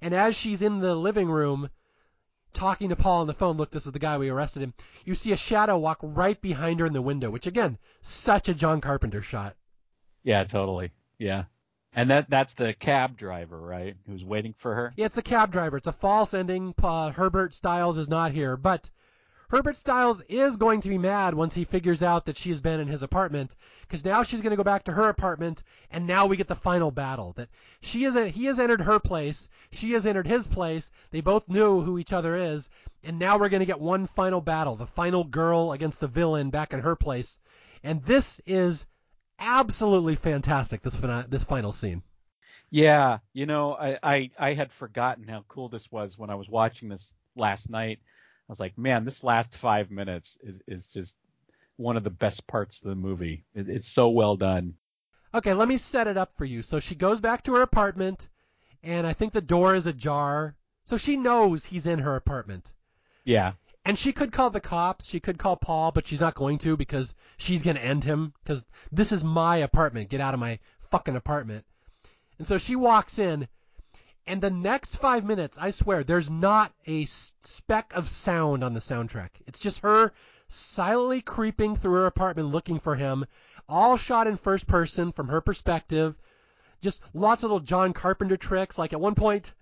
and as she's in the living room talking to Paul on the phone, look, this is the guy we arrested him. You see a shadow walk right behind her in the window, which again, such a John Carpenter shot. Yeah, totally. Yeah. And that that's the cab driver, right? Who's waiting for her? Yeah, it's the cab driver. It's a false ending. Uh, Herbert Stiles is not here, but Herbert Stiles is going to be mad once he figures out that she's been in his apartment, because now she's going to go back to her apartment, and now we get the final battle. That she is, he has entered her place, she has entered his place. They both knew who each other is, and now we're going to get one final battle, the final girl against the villain back in her place, and this is absolutely fantastic. This this final scene. Yeah, you know, I, I I had forgotten how cool this was when I was watching this last night I was like, man, this last five minutes is, is just one of the best parts of the movie. It, it's so well done. Okay, let me set it up for you. So she goes back to her apartment, and I think the door is ajar. So she knows he's in her apartment. Yeah. And she could call the cops. She could call Paul, but she's not going to because she's going to end him. Because this is my apartment. Get out of my fucking apartment. And so she walks in, and the next five minutes, I swear, there's not a speck of sound on the soundtrack. It's just her silently creeping through her apartment looking for him, all shot in first person from her perspective. Just lots of little John Carpenter tricks. Like at one point,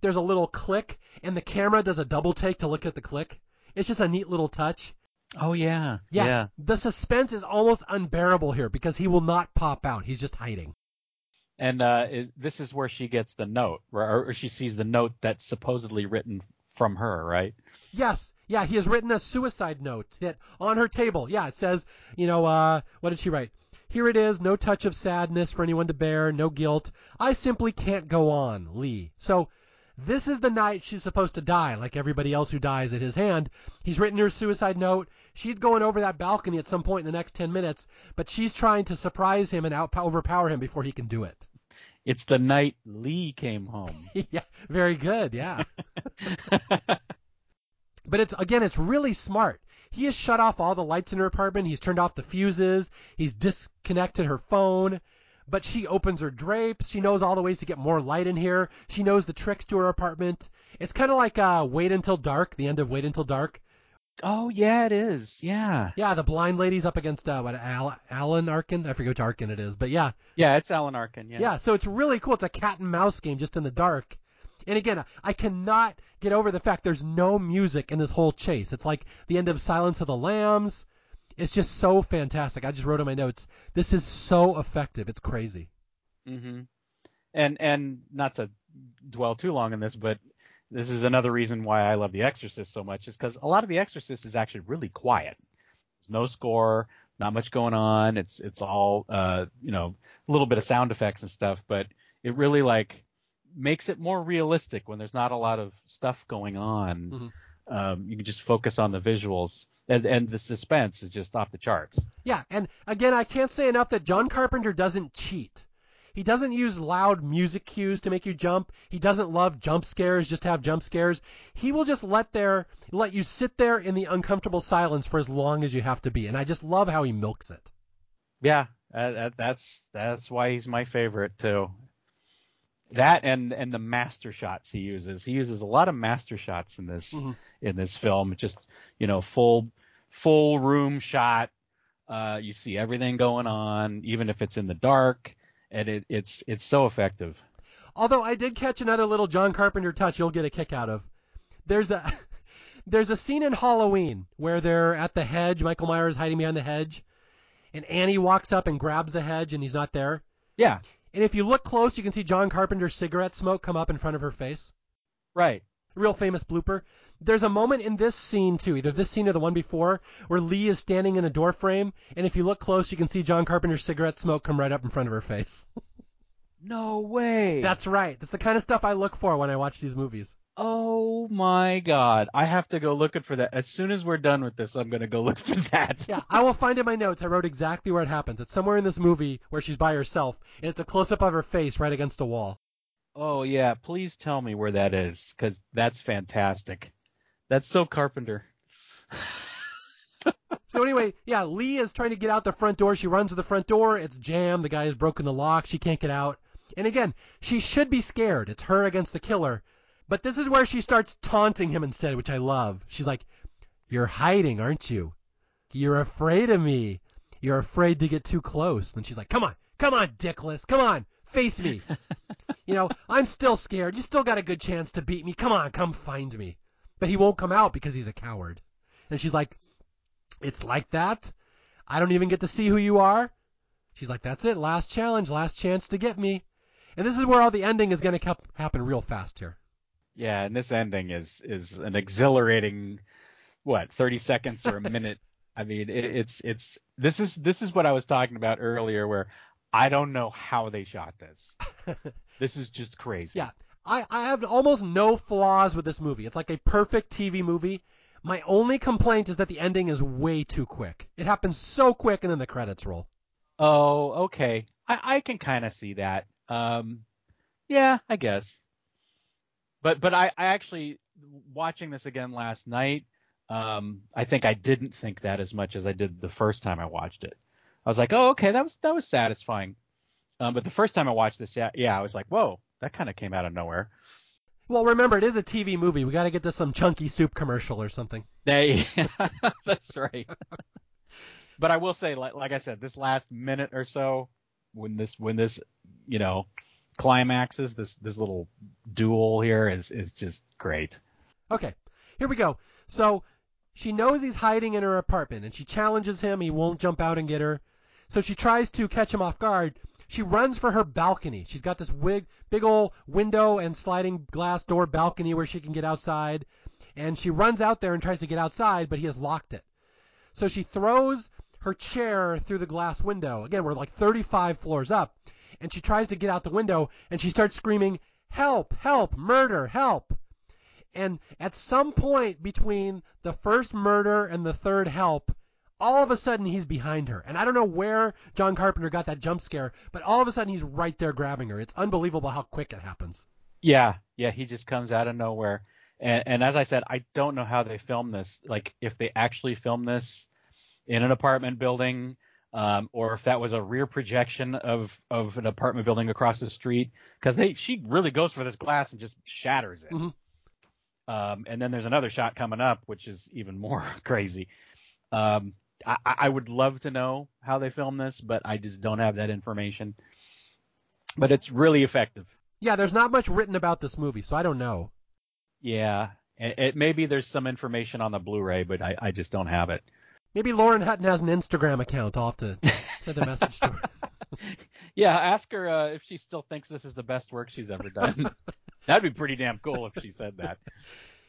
there's a little click, and the camera does a double take to look at the click. It's just a neat little touch. Oh yeah. Yeah. yeah. The suspense is almost unbearable here because he will not pop out. He's just hiding and uh, is, this is where she gets the note, or, or she sees the note that's supposedly written from her, right? Yes. Yeah, he has written a suicide note that on her table. Yeah, it says, you know, uh, what did she write? Here it is, no touch of sadness for anyone to bear, no guilt. I simply can't go on, Lee. So this is the night she's supposed to die, like everybody else who dies at his hand. He's written her suicide note. She's going over that balcony at some point in the next 10 minutes, but she's trying to surprise him and out- overpower him before he can do it. It's the night Lee came home. yeah, very good. Yeah. but it's again, it's really smart. He has shut off all the lights in her apartment. He's turned off the fuses. He's disconnected her phone. But she opens her drapes. She knows all the ways to get more light in here. She knows the tricks to her apartment. It's kind of like uh, Wait Until Dark, the end of Wait Until Dark. Oh yeah, it is. Yeah. Yeah, the blind lady's up against uh, what Al- Alan Arkin. I forget which Arkin it is, but yeah. Yeah, it's Alan Arkin. Yeah. Yeah. So it's really cool. It's a cat and mouse game just in the dark. And again, I cannot get over the fact there's no music in this whole chase. It's like the end of Silence of the Lambs. It's just so fantastic. I just wrote in my notes. This is so effective. It's crazy. Mhm. And and not to dwell too long on this, but this is another reason why I love The Exorcist so much is because a lot of The Exorcist is actually really quiet. There's no score, not much going on. It's it's all uh, you know a little bit of sound effects and stuff, but it really like makes it more realistic when there's not a lot of stuff going on. Mm-hmm. Um, you can just focus on the visuals. And, and the suspense is just off the charts. Yeah, and again, I can't say enough that John Carpenter doesn't cheat. He doesn't use loud music cues to make you jump. He doesn't love jump scares just to have jump scares. He will just let there let you sit there in the uncomfortable silence for as long as you have to be. And I just love how he milks it. Yeah, uh, that's that's why he's my favorite too. That and and the master shots he uses. He uses a lot of master shots in this mm-hmm. in this film. Just you know, full full room shot. Uh, you see everything going on, even if it's in the dark and it, it's it's so effective. Although I did catch another little John Carpenter touch you'll get a kick out of. there's a there's a scene in Halloween where they're at the hedge. Michael Myers is hiding behind the hedge, and Annie walks up and grabs the hedge, and he's not there. Yeah, And if you look close, you can see John Carpenter's cigarette smoke come up in front of her face. right. real famous blooper. There's a moment in this scene too, either this scene or the one before, where Lee is standing in a door frame, and if you look close, you can see John Carpenter's cigarette smoke come right up in front of her face. No way. That's right. That's the kind of stuff I look for when I watch these movies. Oh my god. I have to go looking for that. As soon as we're done with this, I'm going to go look for that. Yeah, I will find in my notes. I wrote exactly where it happens. It's somewhere in this movie where she's by herself, and it's a close up of her face right against a wall. Oh yeah, please tell me where that is cuz that's fantastic. That's so Carpenter. So anyway, yeah, Lee is trying to get out the front door. She runs to the front door. It's jammed. The guy has broken the lock. She can't get out. And again, she should be scared. It's her against the killer. But this is where she starts taunting him instead, which I love. She's like, "You're hiding, aren't you? You're afraid of me. You're afraid to get too close." And she's like, "Come on, come on, Dickless, come on, face me. you know, I'm still scared. You still got a good chance to beat me. Come on, come find me." But he won't come out because he's a coward. And she's like, it's like that. I don't even get to see who you are. She's like, that's it. Last challenge, last chance to get me. And this is where all the ending is going to happen real fast here. Yeah, and this ending is is an exhilarating what, 30 seconds or a minute. I mean, it, it's it's this is this is what I was talking about earlier where I don't know how they shot this. this is just crazy. Yeah. I, have almost no flaws with this movie. It's like a perfect TV movie. My only complaint is that the ending is way too quick. It happens so quick and then the credits roll. Oh, okay. I, I can kind of see that. Um, yeah, I guess. But but I, I actually watching this again last night. Um, I think I didn't think that as much as I did the first time I watched it. I was like, oh, okay, that was that was satisfying. Um, but the first time I watched this, yeah, yeah, I was like, whoa, that kind of came out of nowhere. Well, remember, it is a TV movie. We got to get to some chunky soup commercial or something. They, that's right. but I will say, like, like I said, this last minute or so, when this, when this, you know, climaxes, this, this little duel here is, is just great. Okay, here we go. So she knows he's hiding in her apartment, and she challenges him. He won't jump out and get her. So she tries to catch him off guard. She runs for her balcony. She's got this big, old window and sliding glass door balcony where she can get outside. And she runs out there and tries to get outside, but he has locked it. So she throws her chair through the glass window. Again, we're like 35 floors up. And she tries to get out the window and she starts screaming, Help! Help! Murder! Help! And at some point between the first murder and the third help, all of a sudden he's behind her. And I don't know where John Carpenter got that jump scare, but all of a sudden he's right there grabbing her. It's unbelievable how quick it happens. Yeah, yeah, he just comes out of nowhere. And, and as I said, I don't know how they filmed this. Like if they actually filmed this in an apartment building, um, or if that was a rear projection of of an apartment building across the street, because they she really goes for this glass and just shatters it. Mm-hmm. Um, and then there's another shot coming up, which is even more crazy. Um, I, I would love to know how they filmed this, but I just don't have that information. But it's really effective. Yeah, there's not much written about this movie, so I don't know. Yeah, it, it maybe there's some information on the Blu-ray, but I, I just don't have it. Maybe Lauren Hutton has an Instagram account. I'll have to send a message to her. yeah, ask her uh, if she still thinks this is the best work she's ever done. That'd be pretty damn cool if she said that.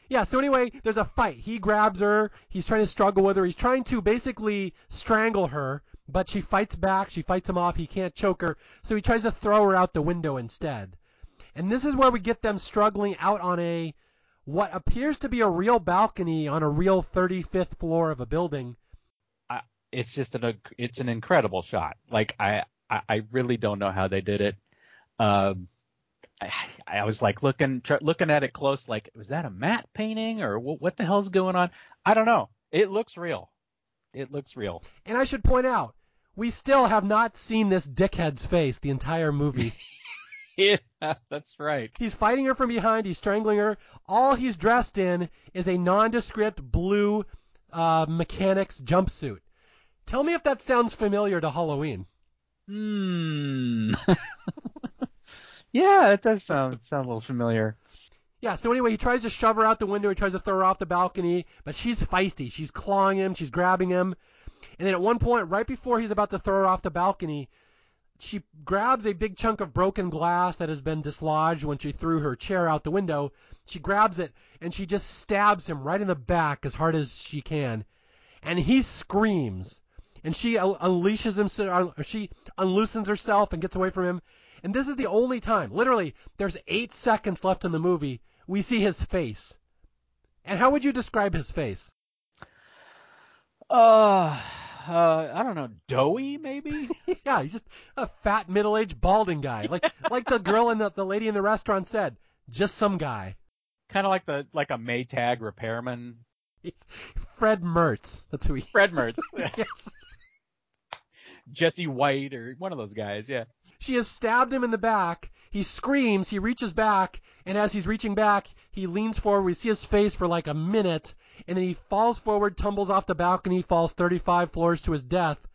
Yeah, so anyway, there's a fight. He grabs her. He's trying to struggle with her. He's trying to basically strangle her, but she fights back. She fights him off. He can't choke her, so he tries to throw her out the window instead. And this is where we get them struggling out on a what appears to be a real balcony on a real 35th floor of a building. I, it's just an it's an incredible shot. Like I I really don't know how they did it. Um, I, I was like looking tr- looking at it close, like was that a matte painting or what, what the hell's going on? I don't know. It looks real. It looks real. And I should point out, we still have not seen this dickhead's face the entire movie. yeah, that's right. He's fighting her from behind. He's strangling her. All he's dressed in is a nondescript blue uh, mechanic's jumpsuit. Tell me if that sounds familiar to Halloween. Hmm. yeah, it does sound sound a little familiar. Yeah, so anyway, he tries to shove her out the window. He tries to throw her off the balcony, but she's feisty. She's clawing him. She's grabbing him. And then at one point, right before he's about to throw her off the balcony, she grabs a big chunk of broken glass that has been dislodged when she threw her chair out the window. She grabs it and she just stabs him right in the back as hard as she can. And he screams. And she unleashes himself, she unloosens herself and gets away from him. And this is the only time, literally, there's eight seconds left in the movie we see his face. And how would you describe his face? Uh, uh I don't know, doughy maybe? yeah, he's just a fat middle-aged balding guy. Like like the girl in the the lady in the restaurant said, just some guy. Kind of like the like a Maytag repairman. He's Fred Mertz. That's who he. Fred Mertz. yes. Jesse White or one of those guys, yeah. She has stabbed him in the back. He screams, he reaches back, and as he's reaching back, he leans forward. We see his face for like a minute, and then he falls forward, tumbles off the balcony, falls 35 floors to his death.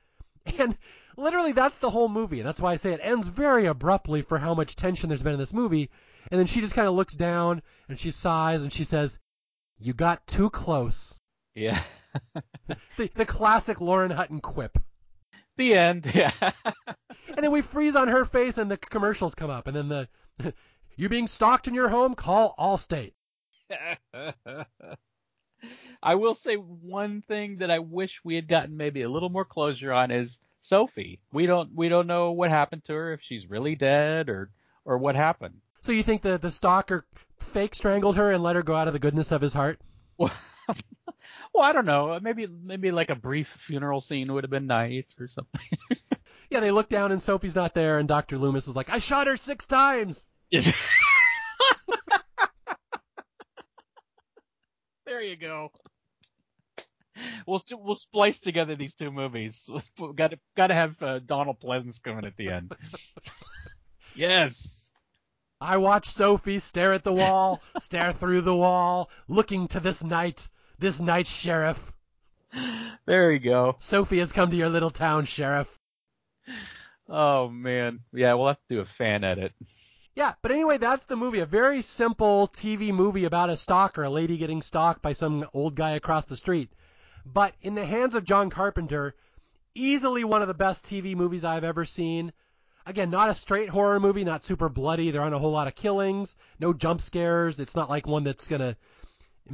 And literally, that's the whole movie. That's why I say it ends very abruptly for how much tension there's been in this movie. And then she just kind of looks down and she sighs and she says, You got too close. Yeah. the, the classic Lauren Hutton quip. The end. Yeah. and then we freeze on her face, and the commercials come up, and then the you being stalked in your home, call Allstate. I will say one thing that I wish we had gotten maybe a little more closure on is Sophie. We don't we don't know what happened to her if she's really dead or or what happened. So you think the the stalker fake strangled her and let her go out of the goodness of his heart? Well, well, I don't know. Maybe maybe like a brief funeral scene would have been nice or something. yeah, they look down and Sophie's not there, and Doctor Loomis is like, "I shot her six times." there you go. We'll we'll splice together these two movies. got to got to have uh, Donald Pleasence coming at the end. yes. I watch Sophie stare at the wall, stare through the wall, looking to this night, this night, sheriff. There you go. Sophie has come to your little town, sheriff. Oh man, yeah, we'll have to do a fan edit. Yeah, but anyway, that's the movie. A very simple TV movie about a stalker, a lady getting stalked by some old guy across the street. But in the hands of John Carpenter, easily one of the best TV movies I've ever seen. Again, not a straight horror movie, not super bloody. There aren't a whole lot of killings, no jump scares. It's not like one that's going to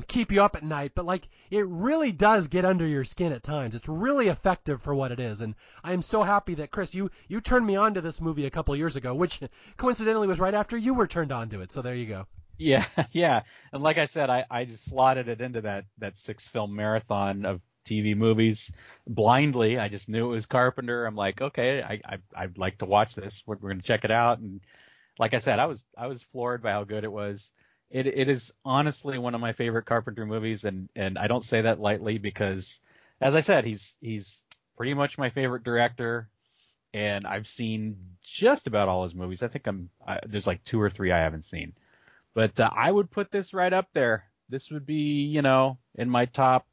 keep you up at night, but like it really does get under your skin at times. It's really effective for what it is, and I am so happy that Chris, you you turned me on to this movie a couple years ago, which coincidentally was right after you were turned on to it. So there you go. Yeah, yeah, and like I said, I I just slotted it into that that six film marathon of TV movies blindly. I just knew it was Carpenter. I'm like, okay, I, I I'd like to watch this. We're, we're gonna check it out, and like I said, I was I was floored by how good it was it it is honestly one of my favorite Carpenter movies, and and I don't say that lightly because, as I said, he's he's pretty much my favorite director, and I've seen just about all his movies. I think I'm I, there's like two or three I haven't seen, but uh, I would put this right up there. This would be you know in my top,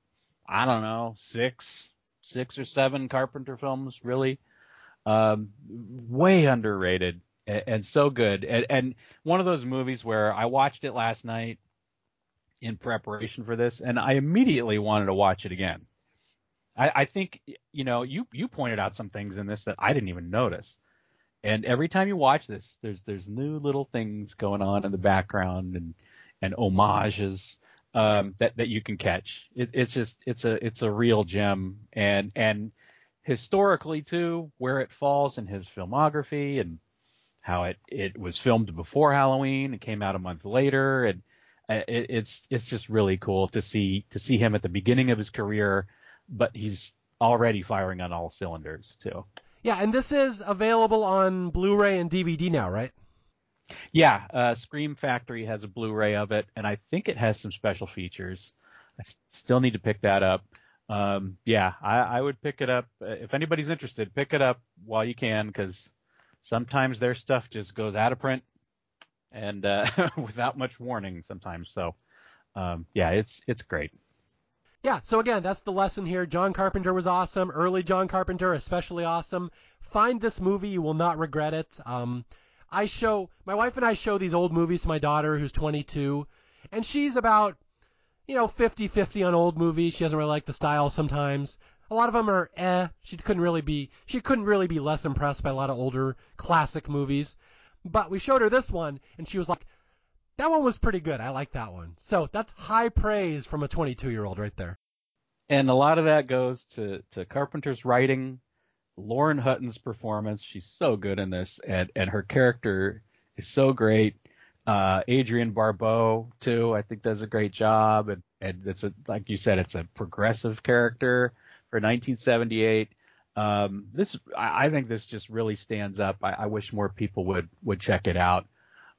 I don't know six six or seven Carpenter films really. Um, way underrated and, and so good. And, and one of those movies where I watched it last night in preparation for this, and I immediately wanted to watch it again. I, I think you know you you pointed out some things in this that I didn't even notice. And every time you watch this, there's there's new little things going on in the background and and homages um, that that you can catch. It, it's just it's a it's a real gem and and historically too where it falls in his filmography and how it it was filmed before Halloween, it came out a month later, and uh, it, it's it's just really cool to see to see him at the beginning of his career, but he's already firing on all cylinders too. Yeah, and this is available on Blu-ray and DVD now, right? Yeah, uh, Scream Factory has a Blu-ray of it, and I think it has some special features. I still need to pick that up. Um, yeah, I, I would pick it up if anybody's interested. Pick it up while you can, because sometimes their stuff just goes out of print and uh, without much warning sometimes. So um, yeah, it's it's great. Yeah, so again, that's the lesson here. John Carpenter was awesome. Early John Carpenter, especially awesome. Find this movie, you will not regret it. Um, I show my wife and I show these old movies to my daughter who's 22, and she's about you know 50-50 on old movies. She doesn't really like the style sometimes. A lot of them are eh. She couldn't really be she couldn't really be less impressed by a lot of older classic movies. But we showed her this one, and she was like, "That one was pretty good. I like that one." So that's high praise from a 22 year old right there. And a lot of that goes to to Carpenter's writing, Lauren Hutton's performance. She's so good in this, and and her character is so great. Uh, Adrienne Barbeau too, I think does a great job, and and it's a like you said, it's a progressive character for 1978. Um, this I, I think this just really stands up. I, I wish more people would would check it out.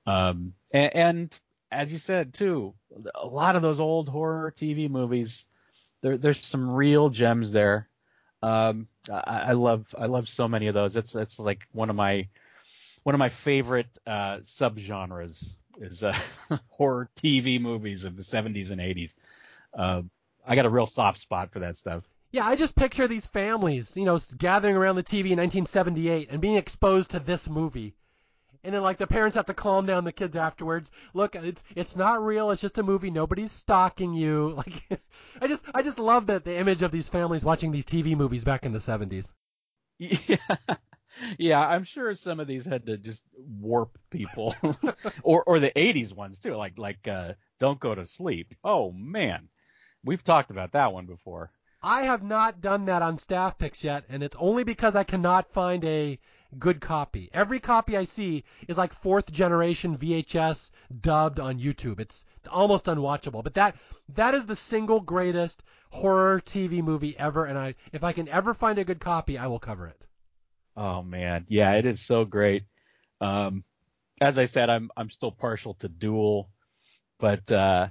Um, and, and as you said too, a lot of those old horror TV movies, there, there's some real gems there. Um, I, I love I love so many of those. It's it's like one of my one of my favorite uh, subgenres is uh, horror TV movies of the 70s and 80s. Uh, I got a real soft spot for that stuff. Yeah, I just picture these families, you know, gathering around the TV in 1978 and being exposed to this movie. And then like the parents have to calm down the kids afterwards. Look, it's it's not real. It's just a movie. Nobody's stalking you. Like I just I just love that the image of these families watching these TV movies back in the 70s. Yeah. Yeah, I'm sure some of these had to just warp people, or or the '80s ones too, like like uh, "Don't Go to Sleep." Oh man, we've talked about that one before. I have not done that on staff picks yet, and it's only because I cannot find a good copy. Every copy I see is like fourth generation VHS dubbed on YouTube. It's almost unwatchable. But that that is the single greatest horror TV movie ever, and I if I can ever find a good copy, I will cover it. Oh man, yeah, it is so great. Um, as I said, I'm I'm still partial to Duel, but uh,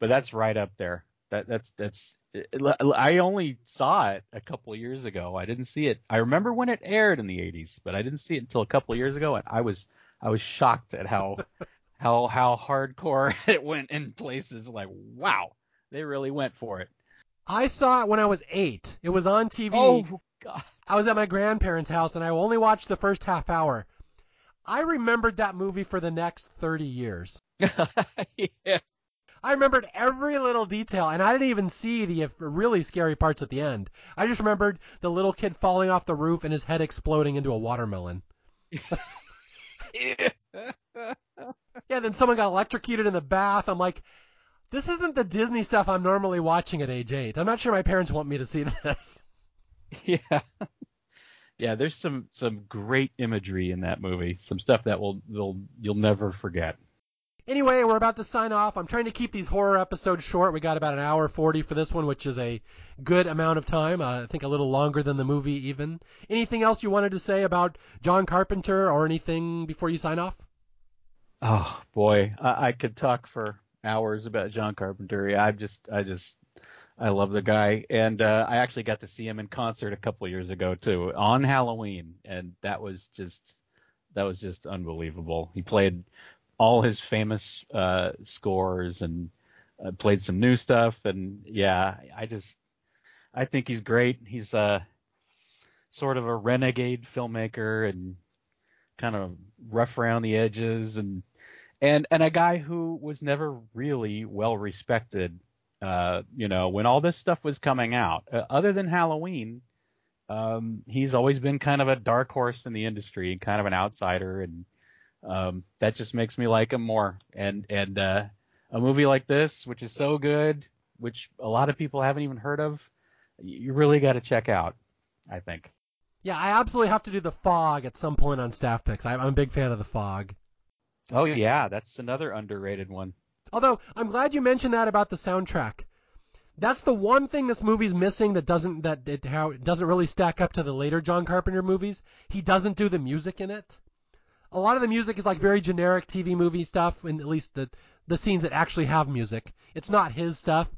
but that's right up there. That that's that's I only saw it a couple of years ago. I didn't see it. I remember when it aired in the 80s, but I didn't see it until a couple of years ago, and I was I was shocked at how how how hardcore it went in places. Like, wow, they really went for it. I saw it when I was eight. It was on TV. Oh God! I was at my grandparents' house, and I only watched the first half hour. I remembered that movie for the next 30 years. yeah. I remembered every little detail, and I didn't even see the really scary parts at the end. I just remembered the little kid falling off the roof and his head exploding into a watermelon. yeah. then someone got electrocuted in the bath. I'm like, this isn't the Disney stuff I'm normally watching at age eight. I'm not sure my parents want me to see this. Yeah. Yeah, there's some some great imagery in that movie. Some stuff that will will you'll never forget. Anyway, we're about to sign off. I'm trying to keep these horror episodes short. We got about an hour 40 for this one, which is a good amount of time. Uh, I think a little longer than the movie even. Anything else you wanted to say about John Carpenter or anything before you sign off? Oh boy, I, I could talk for hours about John Carpenter. I just, I just, I love the guy, and uh, I actually got to see him in concert a couple years ago too, on Halloween, and that was just, that was just unbelievable. He played all his famous uh, scores and uh, played some new stuff. And yeah, I just I think he's great. He's uh, sort of a renegade filmmaker and kind of rough around the edges and and and a guy who was never really well respected. Uh, you know, when all this stuff was coming out, uh, other than Halloween, um, he's always been kind of a dark horse in the industry, kind of an outsider, and um, that just makes me like him more. And and uh, a movie like this, which is so good, which a lot of people haven't even heard of, you really got to check out. I think. Yeah, I absolutely have to do the Fog at some point on staff picks. I'm a big fan of the Fog. Oh yeah, that's another underrated one. Although I'm glad you mentioned that about the soundtrack. That's the one thing this movie's missing that doesn't that it how it doesn't really stack up to the later John Carpenter movies. He doesn't do the music in it a lot of the music is like very generic TV movie stuff, and at least the the scenes that actually have music. It's not his stuff.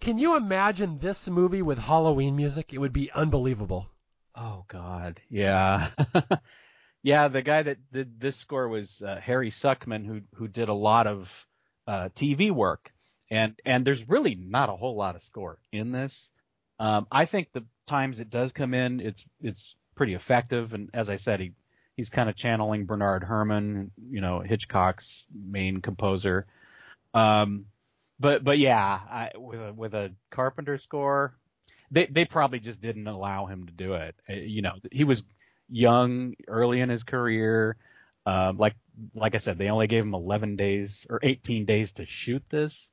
Can you imagine this movie with Halloween music? It would be unbelievable. Oh God, yeah, yeah. The guy that did this score was uh, Harry Sukman, who who did a lot of uh, TV work, and and there's really not a whole lot of score in this. Um, I think the times it does come in, it's it's pretty effective, and as I said, he he's kind of channeling Bernard Herrmann, you know, Hitchcock's main composer. Um, but but yeah, I, with a with a Carpenter score, they they probably just didn't allow him to do it. Uh, You know, he was young, early in his career. Uh, like like I said, they only gave him 11 days or 18 days to shoot this.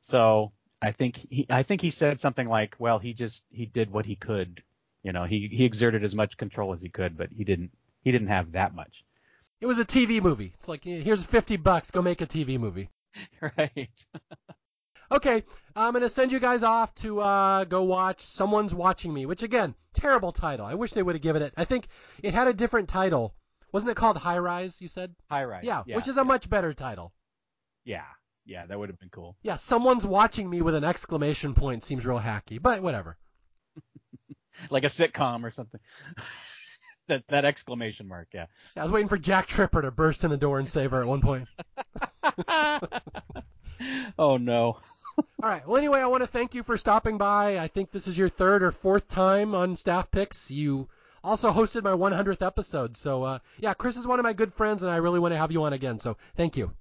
So I think he I think he said something like, well, he just he did what he could. You know, he he exerted as much control as he could, but he didn't he didn't have that much. It was a TV movie. It's like here's 50 bucks, go make a TV movie. right. Okay, I'm gonna send you guys off to uh, go watch Someone's Watching Me, which again, terrible title. I wish they would have given it. I think it had a different title. Wasn't it called High Rise? You said. High rise. Yeah, yeah which is a much better title. yeah yeah that would have been cool. Yeah, someone's watching me with an exclamation point seems real hacky, but whatever. Like a sitcom or something. That that exclamation mark. Yeah. I was waiting for Jack Tripper to burst in the door and save her at one point. oh no. All right. Well, anyway, I want to thank you for stopping by. I think this is your third or fourth time on Staff Picks. You also hosted my 100th episode. So, uh, yeah, Chris is one of my good friends, and I really want to have you on again. So, thank you.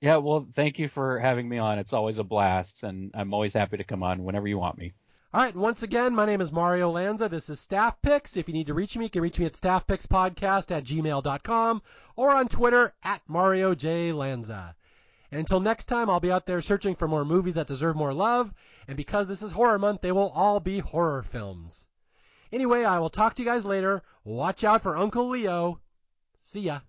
Yeah, well, thank you for having me on. It's always a blast, and I'm always happy to come on whenever you want me. All right. Once again, my name is Mario Lanza. This is Staff Picks. If you need to reach me, you can reach me at staffpickspodcast at gmail.com or on Twitter at Mario J. Lanza. And until next time, I'll be out there searching for more movies that deserve more love. And because this is horror month, they will all be horror films. Anyway, I will talk to you guys later. Watch out for Uncle Leo. See ya.